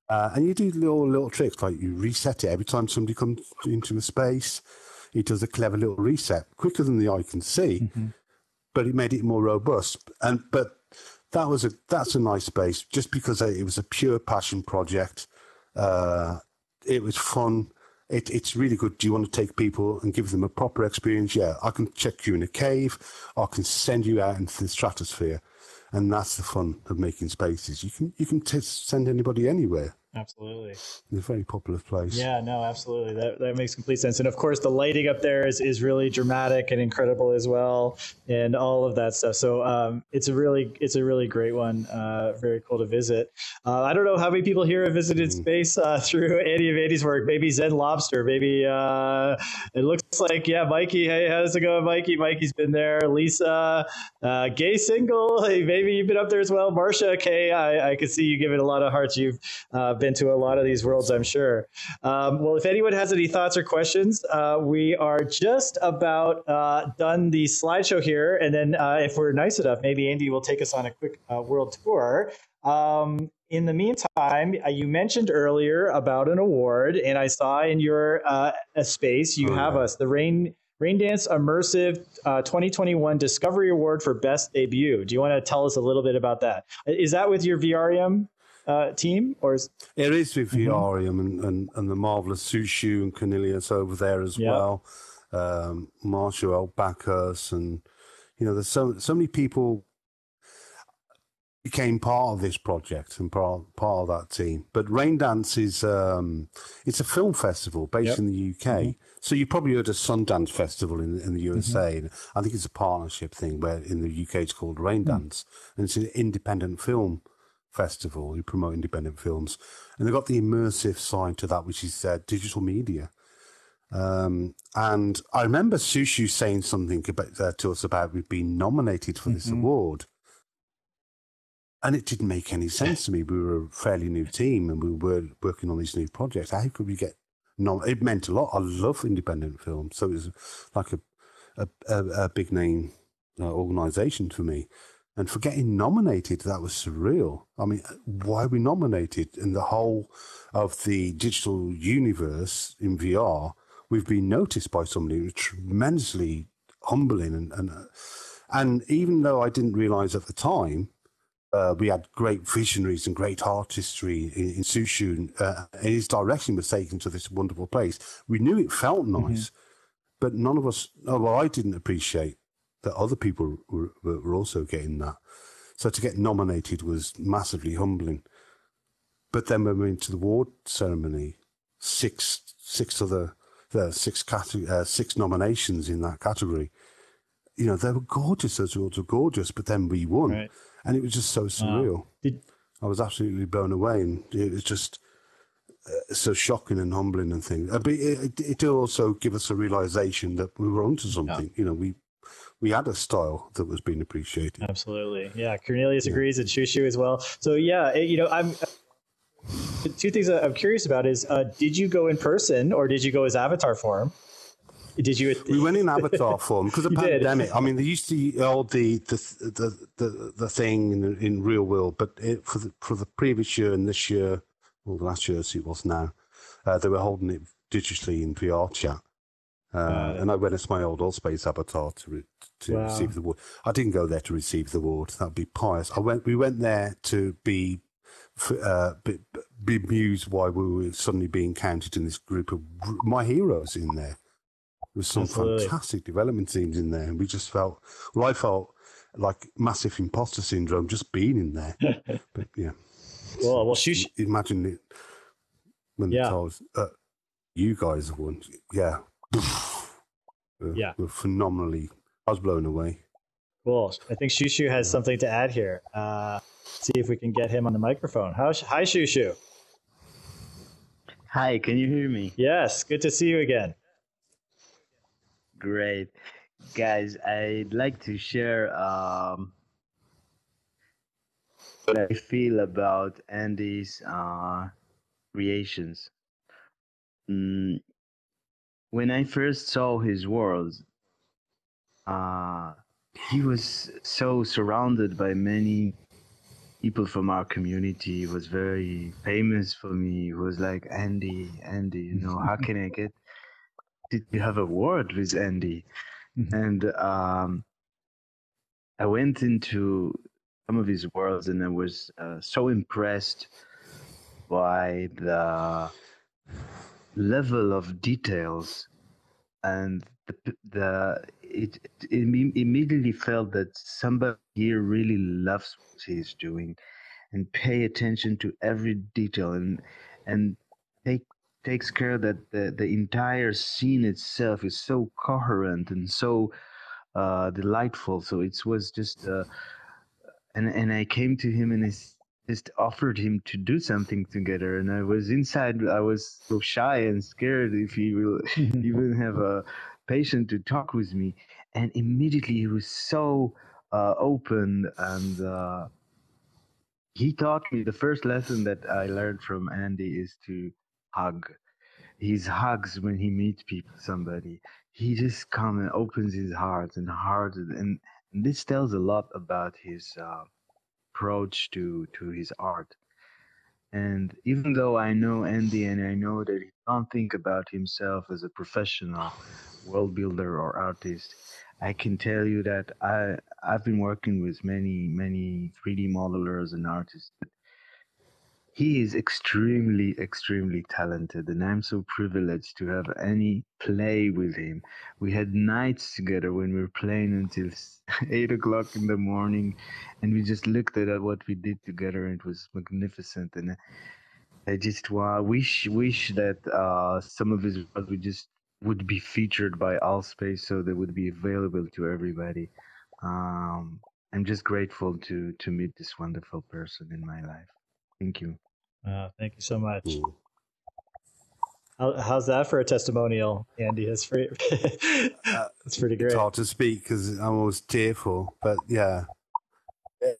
Uh, and you do little little tricks like you reset it every time somebody comes into a space. It does a clever little reset quicker than the eye can see, Mm-hmm. but it made it more robust. And but that was a that's a nice space just because it was a pure passion project. Uh, it was fun. It, it's really good. Do you want to take people and give them a proper experience? Yeah, I can check you in a cave. I can send you out into the stratosphere, and that's the fun of making spaces. You can you can t- send anybody anywhere. Absolutely. It's a very popular place. Yeah, no, absolutely. That, that makes complete sense. And of course, the lighting up there is, is really dramatic and incredible as well, and all of that stuff. So um, it's a really it's a really great one. Uh, very cool to visit. Uh, I don't know how many people here have visited space uh, through Andy and Andy's work. Maybe Zen Lobster. Maybe uh, it looks like yeah, Mikey. Hey, how's it going, Mikey? Mikey's been there. Lisa, uh, gay single. Hey, maybe you've been up there as well. Marsha, Kay, I, I can see you giving a lot of hearts. You've uh, been to a lot of these worlds, I'm sure. Um, well, if anyone has any thoughts or questions, uh, we are just about uh, done the slideshow here. And then, uh, if we're nice enough, maybe Andy will take us on a quick uh, world tour. Um, in the meantime, uh, you mentioned earlier about an award, and I saw in your uh, space you Oh, have yeah. us the Rain. Raindance Immersive uh, 2021 Discovery Award for Best Debut. Do you want to tell us a little bit about that? Is that with your VRium uh, team, or is It is with Mhm. VRium and, and, and the marvelous Shushu and Cornelius over there as Yeah. well. Um, Marshall Bacchus and you know, there's so so many people became part of this project and part part of that team. But Raindance is um, it's a film festival based Yep. in the UK. So you probably heard of Sundance Festival in in the USA. And I think it's a partnership thing where in the UK it's called Raindance, and it's an independent film festival. You promote independent films, and they've got the immersive side to that, which is uh, digital media. Um, and I remember Shushu saying something about, uh, to us about we've been nominated for this Mhm. award. And it didn't make any sense to me. We were a fairly new team and we were working on these new projects. How could we get nom- It meant a lot. I love independent films. So it was like a, a, a, a big name uh, organization for me. And for getting nominated, that was surreal. I mean, why are we nominated? In the whole of the digital universe in VR, we've been noticed by somebody who's tremendously humbling. And, and, uh, and even though I didn't realize at the time, uh, we had great visionaries and great artistry in, in Shushu, uh, and his direction was taken to this wonderful place. We knew it felt nice, but none of us, oh, well, I didn't appreciate that other people were, were, also getting that. So to get nominated was massively humbling. But then when we went to the award ceremony, six six other uh, six category, uh, six nominations in that category. You know, they were gorgeous. Those awards were gorgeous, but then we won, Right. and it was just so surreal. Did- I was absolutely blown away, and it was just uh, so shocking and humbling and things. Uh, But it, it, it did also give us a realization that we were onto something. You know, we we had a style that was being appreciated. Absolutely. Yeah. Cornelius Yeah. agrees and Shushu as well. So yeah, it- you know, I'm the two things I'm curious about is uh, did you go in person or did you go as avatar form? Did you? We went in avatar form because of the did. pandemic. I mean, they used to all the the the the, the thing in, in real world, but it, for the for the previous year and this year, or the last year as it was now, uh, they were holding it digitally in VR chat. Uh, and I went as my old Altspace avatar to re- to Wow. receive the award. I didn't go there to receive the award. That would be pious. I went. We went there to be uh, be, be why we were suddenly being counted in this group of my heroes in there. There was some Absolutely. fantastic development teams in there, and we just felt. Well, I felt like massive imposter syndrome just being in there. but yeah, Well, well, Shushu. imagine it when Yeah. told uh, you guys won. Yeah, Yeah. we're phenomenally. I was blown away. Cool. I think Shushu has something to add here. Uh, see if we can get him on the microphone. How, hi, Shushu. Hi, can you hear me? Yes. Good to see you again. Great. Guys, I'd like to share um, what I feel about Andy's uh, creations. Mm, when I first saw his world, uh, he was so surrounded by many people from our community. He was very famous for me. He was like Andy, Andy, you know, how can I get? Did you have a word with Andy? Mhm. And um, I went into some of his worlds, and I was uh, so impressed by the level of details and the, the it, it immediately felt that somebody here really loves what he's doing and pay attention to every detail and and take takes care that the, the entire scene itself is so coherent and so uh, delightful. So it was just uh, and and I came to him and I just offered him to do something together and I was inside I was so shy and scared if he will even have a patient to talk with me and immediately he was so uh, open and uh, he taught me the first lesson that I learned from Andy is to hug. His hugs when he meets people somebody. He just come and opens his heart and heart and, and this tells a lot about his uh, approach to to his art and even though I know Andy and I know that he can't think about himself as a professional world builder or artist, I can tell you that I I've been working with many many 3D modelers and artists. He is extremely extremely talented, and I'm so privileged to have any play with him. We had nights together when we were playing until eight o'clock in the morning, and we just looked at what we did together, and it was magnificent. And I just wish wish that uh, some of his work would just would be featured by Altspace, so they would be available to everybody. Um, I'm just grateful to to meet this wonderful person in my life. Thank you. Oh, thank you so much. How, how's that for a testimonial, Andy? That's pretty. That's pretty great. It's hard to speak because I'm always tearful, but yeah.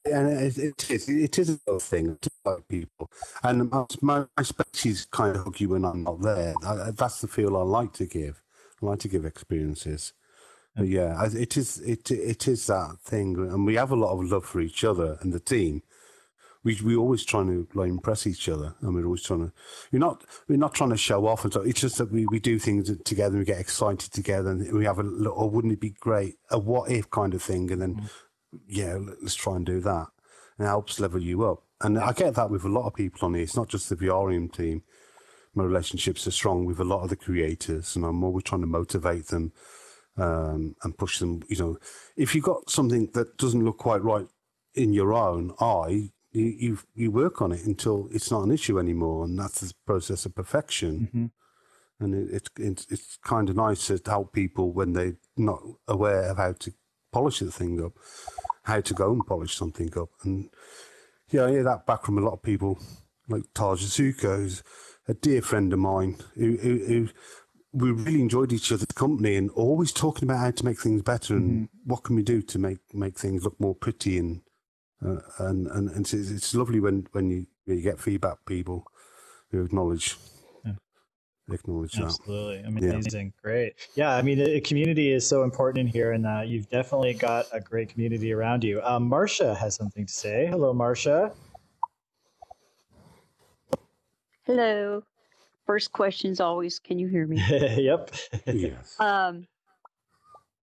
And it, it is it is a little thing to like people, and my, my my spaces kind of hug you when I'm not there. I, that's the feel I like to give. I like to give experiences. But yeah, it is it it is that thing, and we have a lot of love for each other and the team. We we always trying to like impress each other, and we're always trying to. We're not we're not trying to show off and so. It's just that we, we do things together, and we get excited together, and we have a little. Or wouldn't it be great? A what if kind of thing, and then yeah, let- let's try and do that. And it helps level you up. And I get that with a lot of people on here. It's not just the VRium team. My relationships are strong with a lot of the creators, and I'm always trying to motivate them um, and push them. You know, if you've got something that doesn't look quite right in your own eye, you you, you work on it until it's not an issue anymore, and that's the process of perfection. Mhm. And it, it, it's it's kind of nice to help people when they're not aware of how to polish the thing up, how to go and polish something up. And yeah, I hear that back from a lot of people, like Taj Azuka, who's a dear friend of mine, who, who, who we really enjoyed each other's company and always talking about how to make things better and what can we do to make, make things look more pretty and uh, and and, and it's, it's lovely when, when you you get feedback people who acknowledge Yeah. acknowledge that. Absolutely. Amazing. Great. Yeah. I mean, the community is so important in here, and uh, you've definitely got a great community around you. Um, Marcia has something to say. Hello, Marcia. Hello. First question is always, can you hear me? yep. Yes. Um,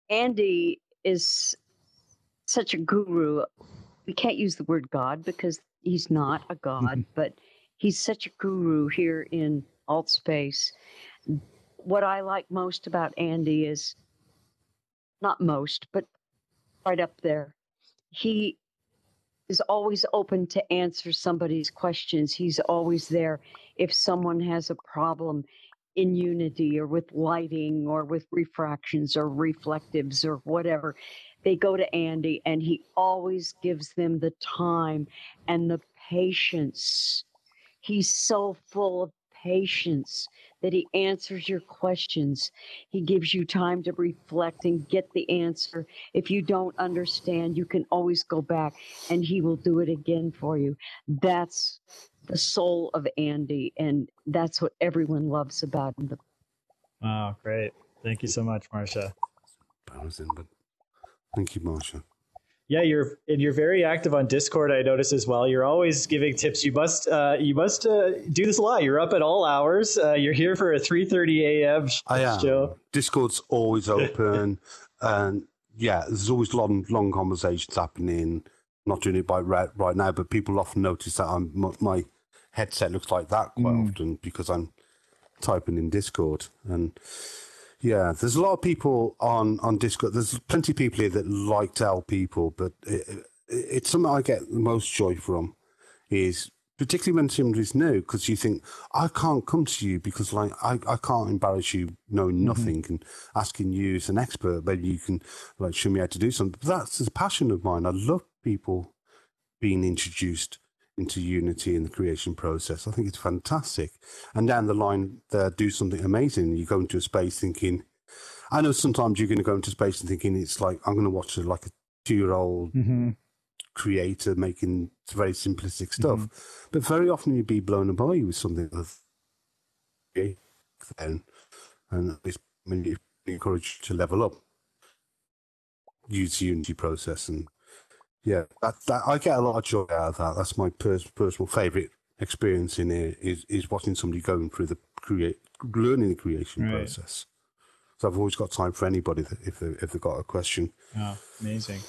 Andy is such a guru. We can't use the word God because he's not a God, mm-hmm. but he's such a guru here in Altspace. What I like most about Andy is not most, but right up there. He is always open to answer somebody's questions. He's always there if someone has a problem in unity or with lighting or with refractions or reflectives or whatever. They go to Andy and he always gives them the time and the patience. He's so full of patience that he answers your questions. He gives you time to reflect and get the answer. If you don't understand, you can always go back and he will do it again for you. That's the soul of Andy, and that's what everyone loves about him. Wow, great. Thank you so much, Marcia. Embarrassing, but thank you, Marcia. Yeah, you're and you're very active on Discord. I notice as well. You're always giving tips. You must uh, you must uh, do this a lot. You're up at all hours. Uh, you're here for a 3:30 a.m. I am. show. Discord's always open, and yeah, there's always long, long conversations happening. not doing it by right, right now, but people often notice that I'm my, my headset looks like that quite Mm. often because I'm typing in Discord, and yeah, there's a lot of people on on Discord. There's plenty of people here that like to help people, but it, it, it's something I get the most joy from is particularly when somebody's new because you think I can't come to you because like I, I can't embarrass you knowing mm-hmm. nothing and asking you as an expert maybe you can like show me how to do something. But that's a passion of mine. I love people being introduced into unity in the creation process I think it's fantastic and down the line they do something amazing you go into a space thinking I know sometimes you're going to go into space and thinking it's like I'm going to watch a, like a two year old Mm-hmm. creator making very simplistic stuff. But very often you'd be blown away with something of yeah, then and it's when you encourage you to level up. Use the Unity process and yeah, that, that I get a lot of joy out of that. That's my pers- personal favourite experience in here is, is watching somebody going through the create learning the creation Right. process. So I've always got time for anybody that, if they if they've got a question. Oh, amazing.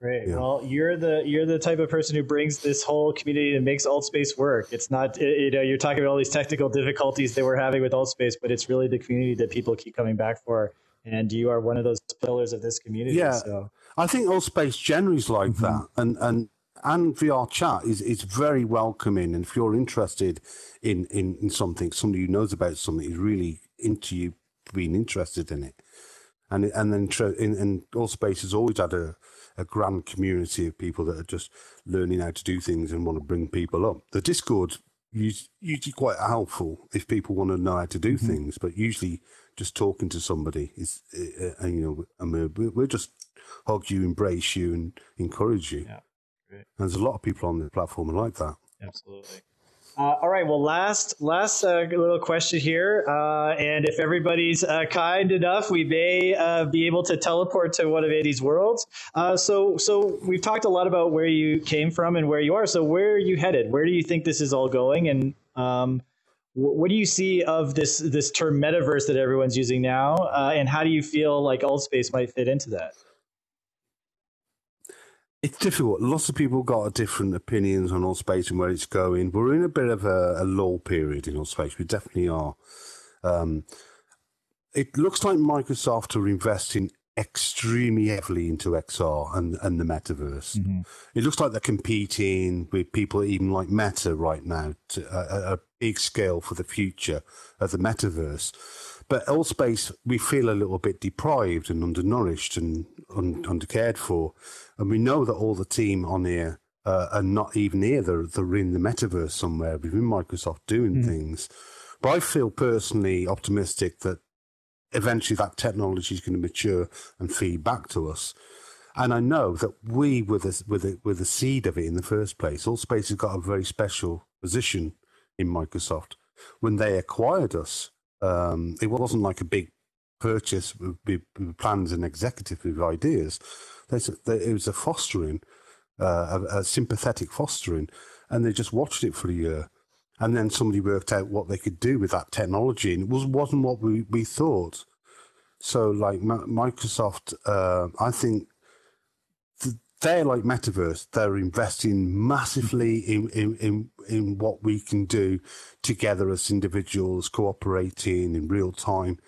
Great. Yeah. Well, you're the you're the type of person who brings this whole community and makes Altspace work. It's not you know you're talking about all these technical difficulties that we're having with Altspace, but it's really the community that people keep coming back for. And you are one of those pillars of this community. Yeah. So I think Altspace generally is like mm-hmm. that, and and and VR chat is is very welcoming. And if you're interested in in, in something, somebody who knows about something is really into you being interested in it, and and then in, and Altspace has always had a a grand community of people that are just learning how to do things and want to bring people up. The Discord is usually quite helpful if people want to know how to do mm-hmm. things, but usually just talking to somebody is, uh, you know, and we're, we're just hug you, embrace you, and encourage you. Yeah, great. And there's a lot of people on the platform like that. Absolutely. Uh, all right. Well, last last uh, little question here, uh, and if everybody's uh, kind enough, we may uh, be able to teleport to one of Andy's worlds. Uh, so, so we've talked a lot about where you came from and where you are. So, where are you headed? Where do you think this is all going? And um, wh- what do you see of this this term metaverse that everyone's using now? Uh, and how do you feel like Altspace might fit into that? It's difficult. Lots of people got different opinions on Altspace and where it's going. We're in a bit of a, a lull period in Altspace. We definitely are. Um, it looks like Microsoft are investing extremely heavily into XR and, and the metaverse. It looks like they're competing with people even like Meta right now to a, a big scale for the future of the metaverse. But Altspace, we feel a little bit deprived and undernourished and un, undercared for. And we know that all the team on here uh, are not even here. They're, they're in the metaverse somewhere within Microsoft doing things. But I feel personally optimistic that eventually that technology is going to mature and feed back to us. And I know that we were the, were the, were the seed of it in the first place. Altspace has got a very special position in Microsoft. When they acquired us, um, it wasn't like a big purchase with, plans and executive ideas. It was a fostering, uh, a, a sympathetic fostering, and they just watched it for a year. And then somebody worked out what they could do with that technology, and it was, wasn't what we, we thought. So, like Mi- Microsoft, uh, I think th- they're like Metaverse. They're investing massively in, in, in, in what we can do together as individuals, cooperating in real time.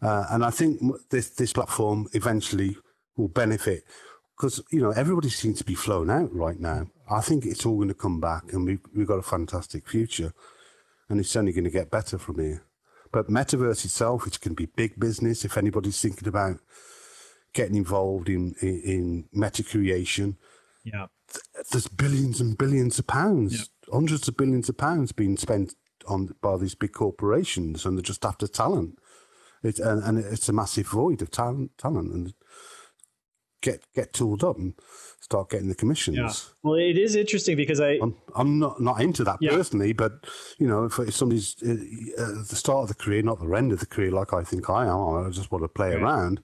Uh, and I think this this platform eventually will benefit because you know everybody seems to be flown out right now. I think it's all going to come back, and we've we've got a fantastic future, and it's only going to get better from here. But metaverse itself, it's going to be big business. If anybody's thinking about getting involved in in, in meta creation, Yeah. there's billions and billions of pounds, hundreds of billions of pounds being spent on by these big corporations, and they're just after talent. It, and, and it's a massive void of talent, talent, and get get tooled up and start getting the commissions. Yeah. Well, it is interesting because I I'm, I'm not not into that Yeah. personally, but you know, if, if somebody's uh, at the start of the career, not the end of the career, like I think I am, I just want to play Right. around,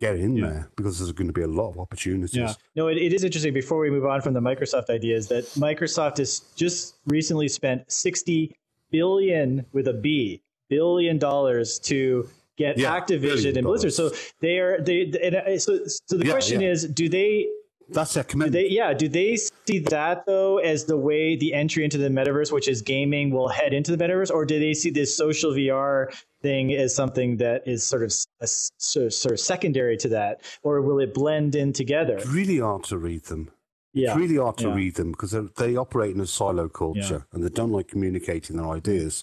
get in Yeah. there because there's going to be a lot of opportunities. Yeah. No, it, it is interesting. Before we move on from the Microsoft ideas, that Microsoft has just recently spent 60 billion with a B billion dollars to get Yeah, Activision and Blizzard. So they are they. And uh, so, so the Yeah, question yeah. is, do they That's their Do commitment. they, yeah, do they see that though as the way the entry into the metaverse, which is gaming, will head into the metaverse, or do they see this social VR thing as something that is sort of a sort of, sort of secondary to that, or will it blend in together? It's really hard to read them. Yeah, It's really hard to Yeah. read them because they, operate in a silo culture and they don't like communicating their ideas.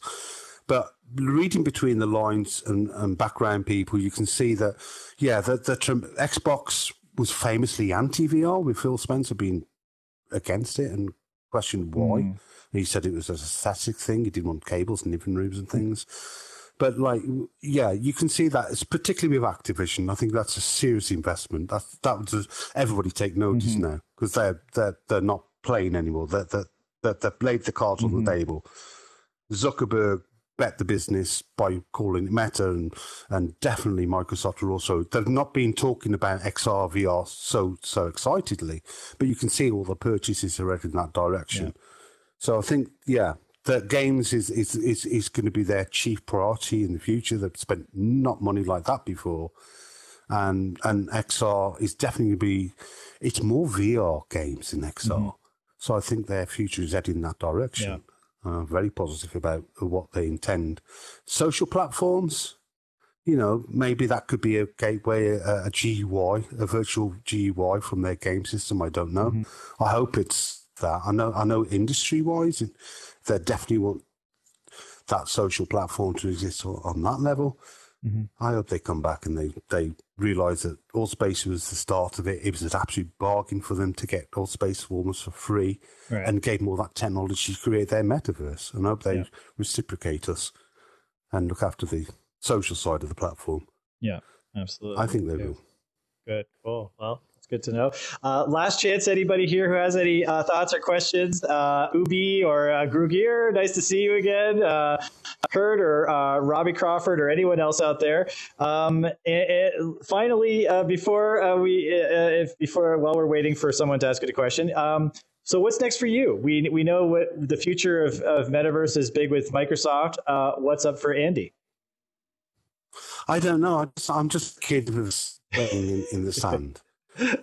But reading between the lines and, and background people, you can see that, yeah, the, the Xbox was famously anti VR, with Phil Spencer being against it and questioned why. Mm. He said it was a static thing. He didn't want cables and living rooms and things. But like, yeah, you can see that. It's particularly with Activision. I think that's a serious investment. That that was everybody take notice mm-hmm. now because they're they're they're not playing anymore. They're, they're, they're, they've laid the cards on the mm-hmm. table. Zuckerberg bet the business by calling it Meta, and and definitely Microsoft are also. They've not been talking about XR VR so so excitedly, but you can see all the purchases are headed in that direction. So I think, yeah, that games is is is, is going to be their chief priority in the future. They've spent not money like that before, and and XR is definitely going to be. It's more VR games in XR, so I think their future is heading in that direction. Uh, very positive about what they intend. Social platforms. You know, maybe that could be a gateway, a, a GUI, a virtual GUI from their game system. I don't know. I hope it's that. I know. I know. Industry wise, they definitely want that social platform to exist on that level. Mm-hmm. I hope they come back and they they realise that Altspace was the start of it. It was an absolute bargain for them to get Altspace almost for free, Right. and gave them all that technology to create their metaverse. And I hope they Yeah. reciprocate us and look after the social side of the platform. yeah, absolutely. I think they Yeah. will. Good. Cool. Well, good to know. Uh, last chance, anybody here who has any uh, thoughts or questions? Uh, Ubi or uh, Grugir, nice to see you again. Uh, Kurt or uh, Robbie Crawford or anyone else out there. Um, and, finally, uh, before uh, we, if before while we're waiting for someone to ask a question. Um, so what's next for you? We we know what the future of, of metaverse is big with Microsoft. What's up for Andy? I don't know. I'm just a kid in, in the sand.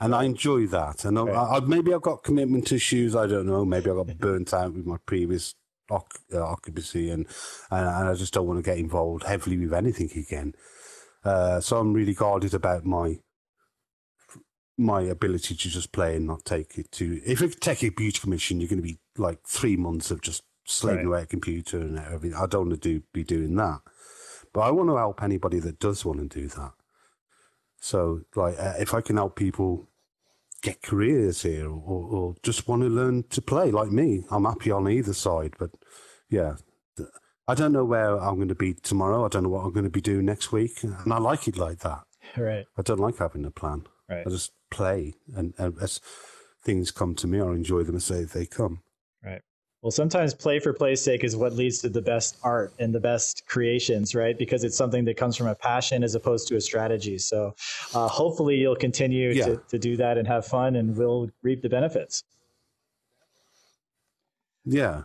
And I enjoy that. And I, I, maybe I've got commitment issues. I don't know. Maybe I got burnt out with my previous oc- uh, occupancy, and, and and I just don't want to get involved heavily with anything again. Uh, so I'm really guarded about my my ability to just play and not take it to. If you take a beauty commission, you're going to be like three months of just slaving Right. away at a computer and everything. I don't want to do be doing that. But I want to help anybody that does want to do that. So, like, uh, if I can help people get careers here or, or just want to learn to play like me, I'm happy on either side. But yeah, I don't know where I'm going to be tomorrow. I don't know what I'm going to be doing next week. And I like it like that. Right. I don't like having a plan. Right. I just play. And, and as things come to me, I enjoy them as they, they come. Well, sometimes play for play's sake is what leads to the best art and the best creations, right? Because it's something that comes from a passion as opposed to a strategy. So uh, hopefully you'll continue Yeah. to, to do that and have fun and we'll reap the benefits. Yeah.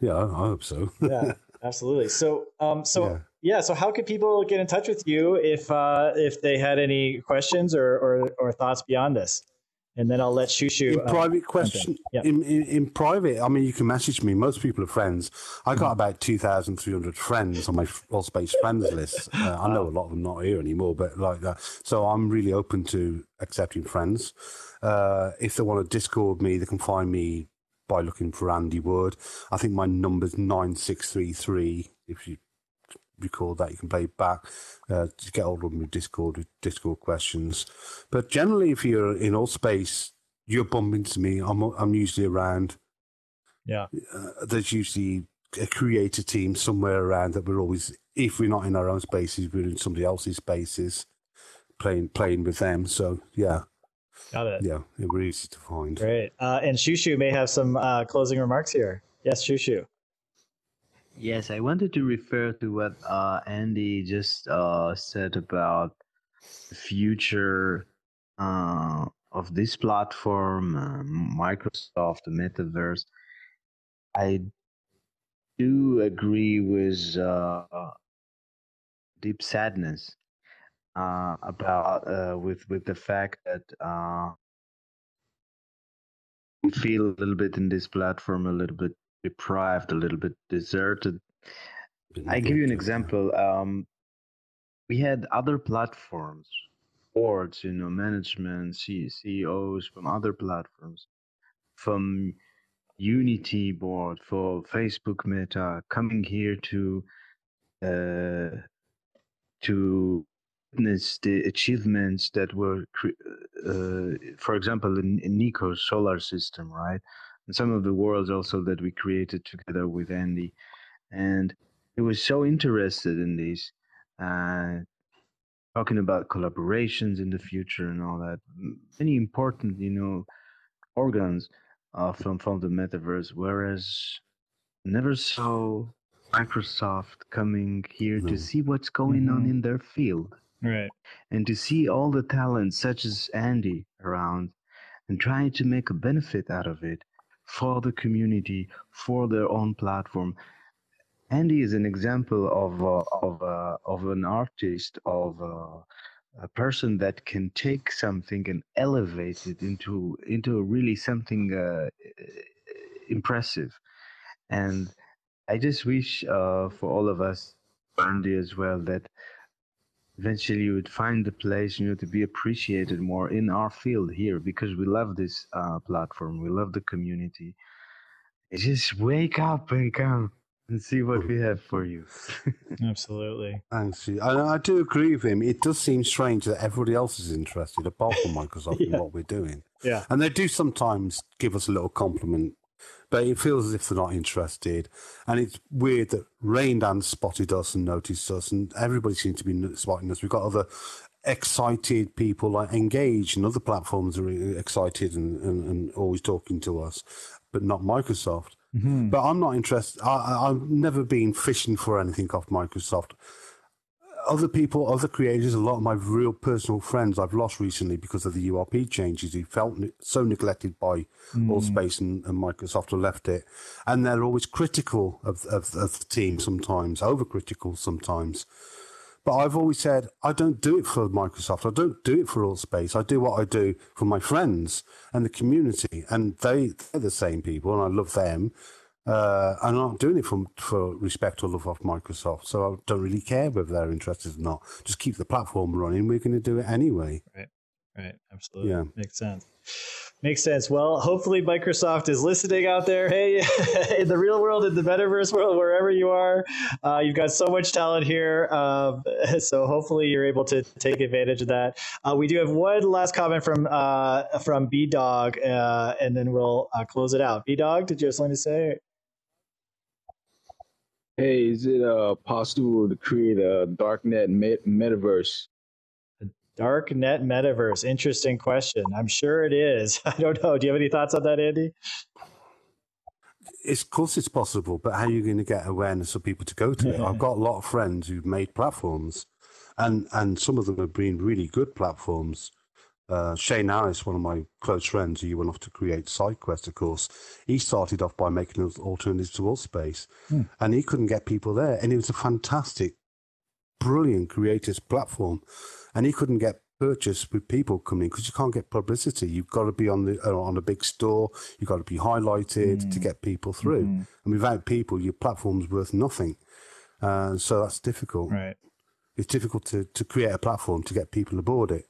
Yeah, I, I hope so. Yeah, absolutely. So, um, so Yeah. yeah. So how could people get in touch with you if, uh, if they had any questions or, or, or thoughts beyond this? And then I'll let Shushu. in uh, private question Yeah. in, in in private i mean you can message me. Most people are friends. I got about 2300 friends on my Altspace friends list. Uh, i know a lot of them not here anymore but like that. So i'm really open to accepting friends. Uh, if they want to discord me they can find me by looking for andy wood. I think my number's 9633 if you record that you can play it back uh, to get hold of them with discord with discord questions but generally if you're in Altspace you're bumping into me i'm, I'm usually around yeah. uh, there's usually a creator team somewhere around that we're always if we're not in our own spaces we're in somebody else's spaces playing playing with them so yeah Got it. Yeah, it really easy to find. Great. Uh, and Shushu may have some uh, closing remarks here. Yes, Shushu. Yes, I wanted to refer to what uh, Andy just uh, said about the future uh, of this platform, uh, Microsoft, the metaverse. I do agree with uh, deep sadness uh, about uh, with with the fact that uh, we feel a little bit in this platform a little bit deprived, a little bit deserted. I give you an example. Um, we had other platforms, boards, you know, management, CEOs from other platforms, from Unity board for Facebook Meta, coming here to uh, to witness the achievements that were, uh, for example, in, in Nico's solar system, right? And some of the worlds also that we created together with Andy, and he was so interested in these, uh, talking about collaborations in the future and all that. Many important, you know, organs uh, from from the metaverse. Whereas, never saw Microsoft coming here No. to see what's going on Mhm. in their field Right. and to see all the talents such as Andy around and trying to make a benefit out of it for the community, for their own platform. Andy is an example of uh, of uh, of an artist of uh, a person that can take something and elevate it into into really something uh, impressive. And I just wish uh, for all of us, Andy as well, that eventually you would find the place you know to be appreciated more in our field here because we love this uh, platform we love the community just wake up and come and see what we have for you Absolutely. Thanks. And I do agree with him. It does seem strange that everybody else is interested, apart from Microsoft, in what we're doing. Yeah. And they do sometimes give us a little compliment, but it feels as if they're not interested. And it's weird that Raindance spotted us and noticed us, and everybody seems to be spotting us. We've got other excited people like Engage and other platforms are excited and, and, and always talking to us, but not Microsoft. Mhm. But I'm not interested. I, I- I've never been fishing for anything off Microsoft other people, other creators, a lot of my real personal friends I've lost recently because of the URP changes who felt so neglected by Altspace mm. and, and Microsoft who left it. And they're always critical of, of, of the team sometimes, overcritical sometimes. But I've always said, I don't do it for Microsoft. I don't do it for Altspace. I do what I do for my friends and the community. And they, they're the same people and I love them. Uh, I'm not doing it for, for respect or love of Microsoft. So I don't really care whether they're interested or not. Just keep the platform running. We're going to do it anyway. Right. Right. Absolutely. Yeah. Makes sense. Makes sense. Well, hopefully Microsoft is listening out there. Hey, in the real world, in the metaverse world, wherever you are, uh, you've got so much talent here. Um, so hopefully you're able to take advantage of that. Uh, we do have one last comment from uh, from B Dog, uh, and then we'll uh, close it out. B Dog, did you have something to say? Hey, is it uh possible to create a darknet met- metaverse? Dark net metaverse. Interesting question. I'm sure it is. I don't know. Do you have any thoughts on that, Andy? It's, of course, it's possible, but how are you going to get awareness of people to go to it? I've got a lot of friends who've made platforms, and and some of them have been really good platforms. Uh, Shane Harris, one of my close friends, who went off to create SideQuest, of course, he started off by making an alternative to Altspace, and he couldn't get people there, and it was a fantastic, brilliant creators platform, and he couldn't get purchase with people coming because you can't get publicity. You've got to be on the uh, on a big store. You've got to be highlighted to get people through. And without people, your platform's worth nothing. Uh, so that's difficult. Right. It's difficult to, to create a platform to get people aboard it.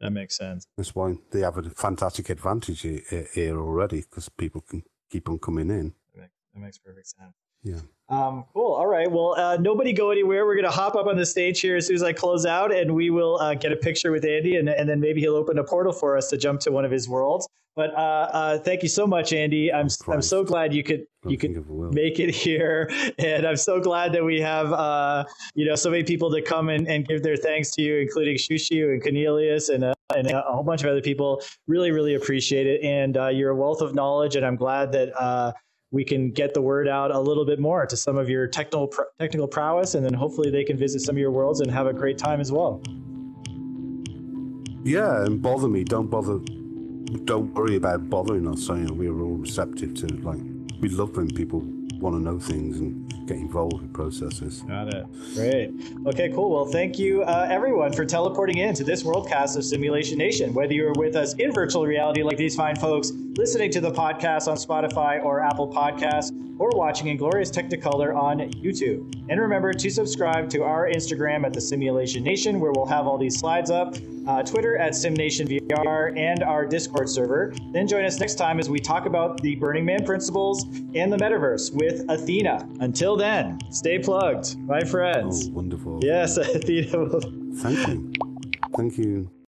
That makes sense. That's why they have a fantastic advantage he- he- here already because people can keep on coming in. That makes perfect sense. Yeah. Um, cool. All right. Well, uh, nobody go anywhere. We're going to hop up on the stage here as soon as I close out, and we will uh, get a picture with Andy, and, and then maybe he'll open a portal for us to jump to one of his worlds. But uh, uh, thank you so much, Andy. I'm I'm so glad you could you could think of a will. make it here, and I'm so glad that we have uh, you know so many people to come and, and give their thanks to you, including Shushu and Cornelius and. Uh, and a whole bunch of other people really, really appreciate it. And uh, you're a wealth of knowledge, and I'm glad that uh, we can get the word out a little bit more to some of your technical pr- technical prowess, and then hopefully they can visit some of your worlds and have a great time as well. Yeah, and bother me. Don't bother. Don't worry about bothering us. You know, we're all receptive to like. We love when people want to know things and get involved with processes. Got it. Great. Okay, cool. Well, thank you, uh, everyone, for teleporting in to this worldcast of Simulation Nation. Whether you're with us in virtual reality, like these fine folks, listening to the podcast on Spotify or Apple Podcasts, or watching in glorious Technicolor on YouTube. And remember to subscribe to our Instagram at the Simulation Nation, where we'll have all these slides up, uh, Twitter at SimNationVR, and our Discord server. Then join us next time as we talk about the Burning Man principles and the metaverse with Athena. Until then, stay plugged, my Oh, friends. wonderful. Yes, Athena. Thank you. Thank you.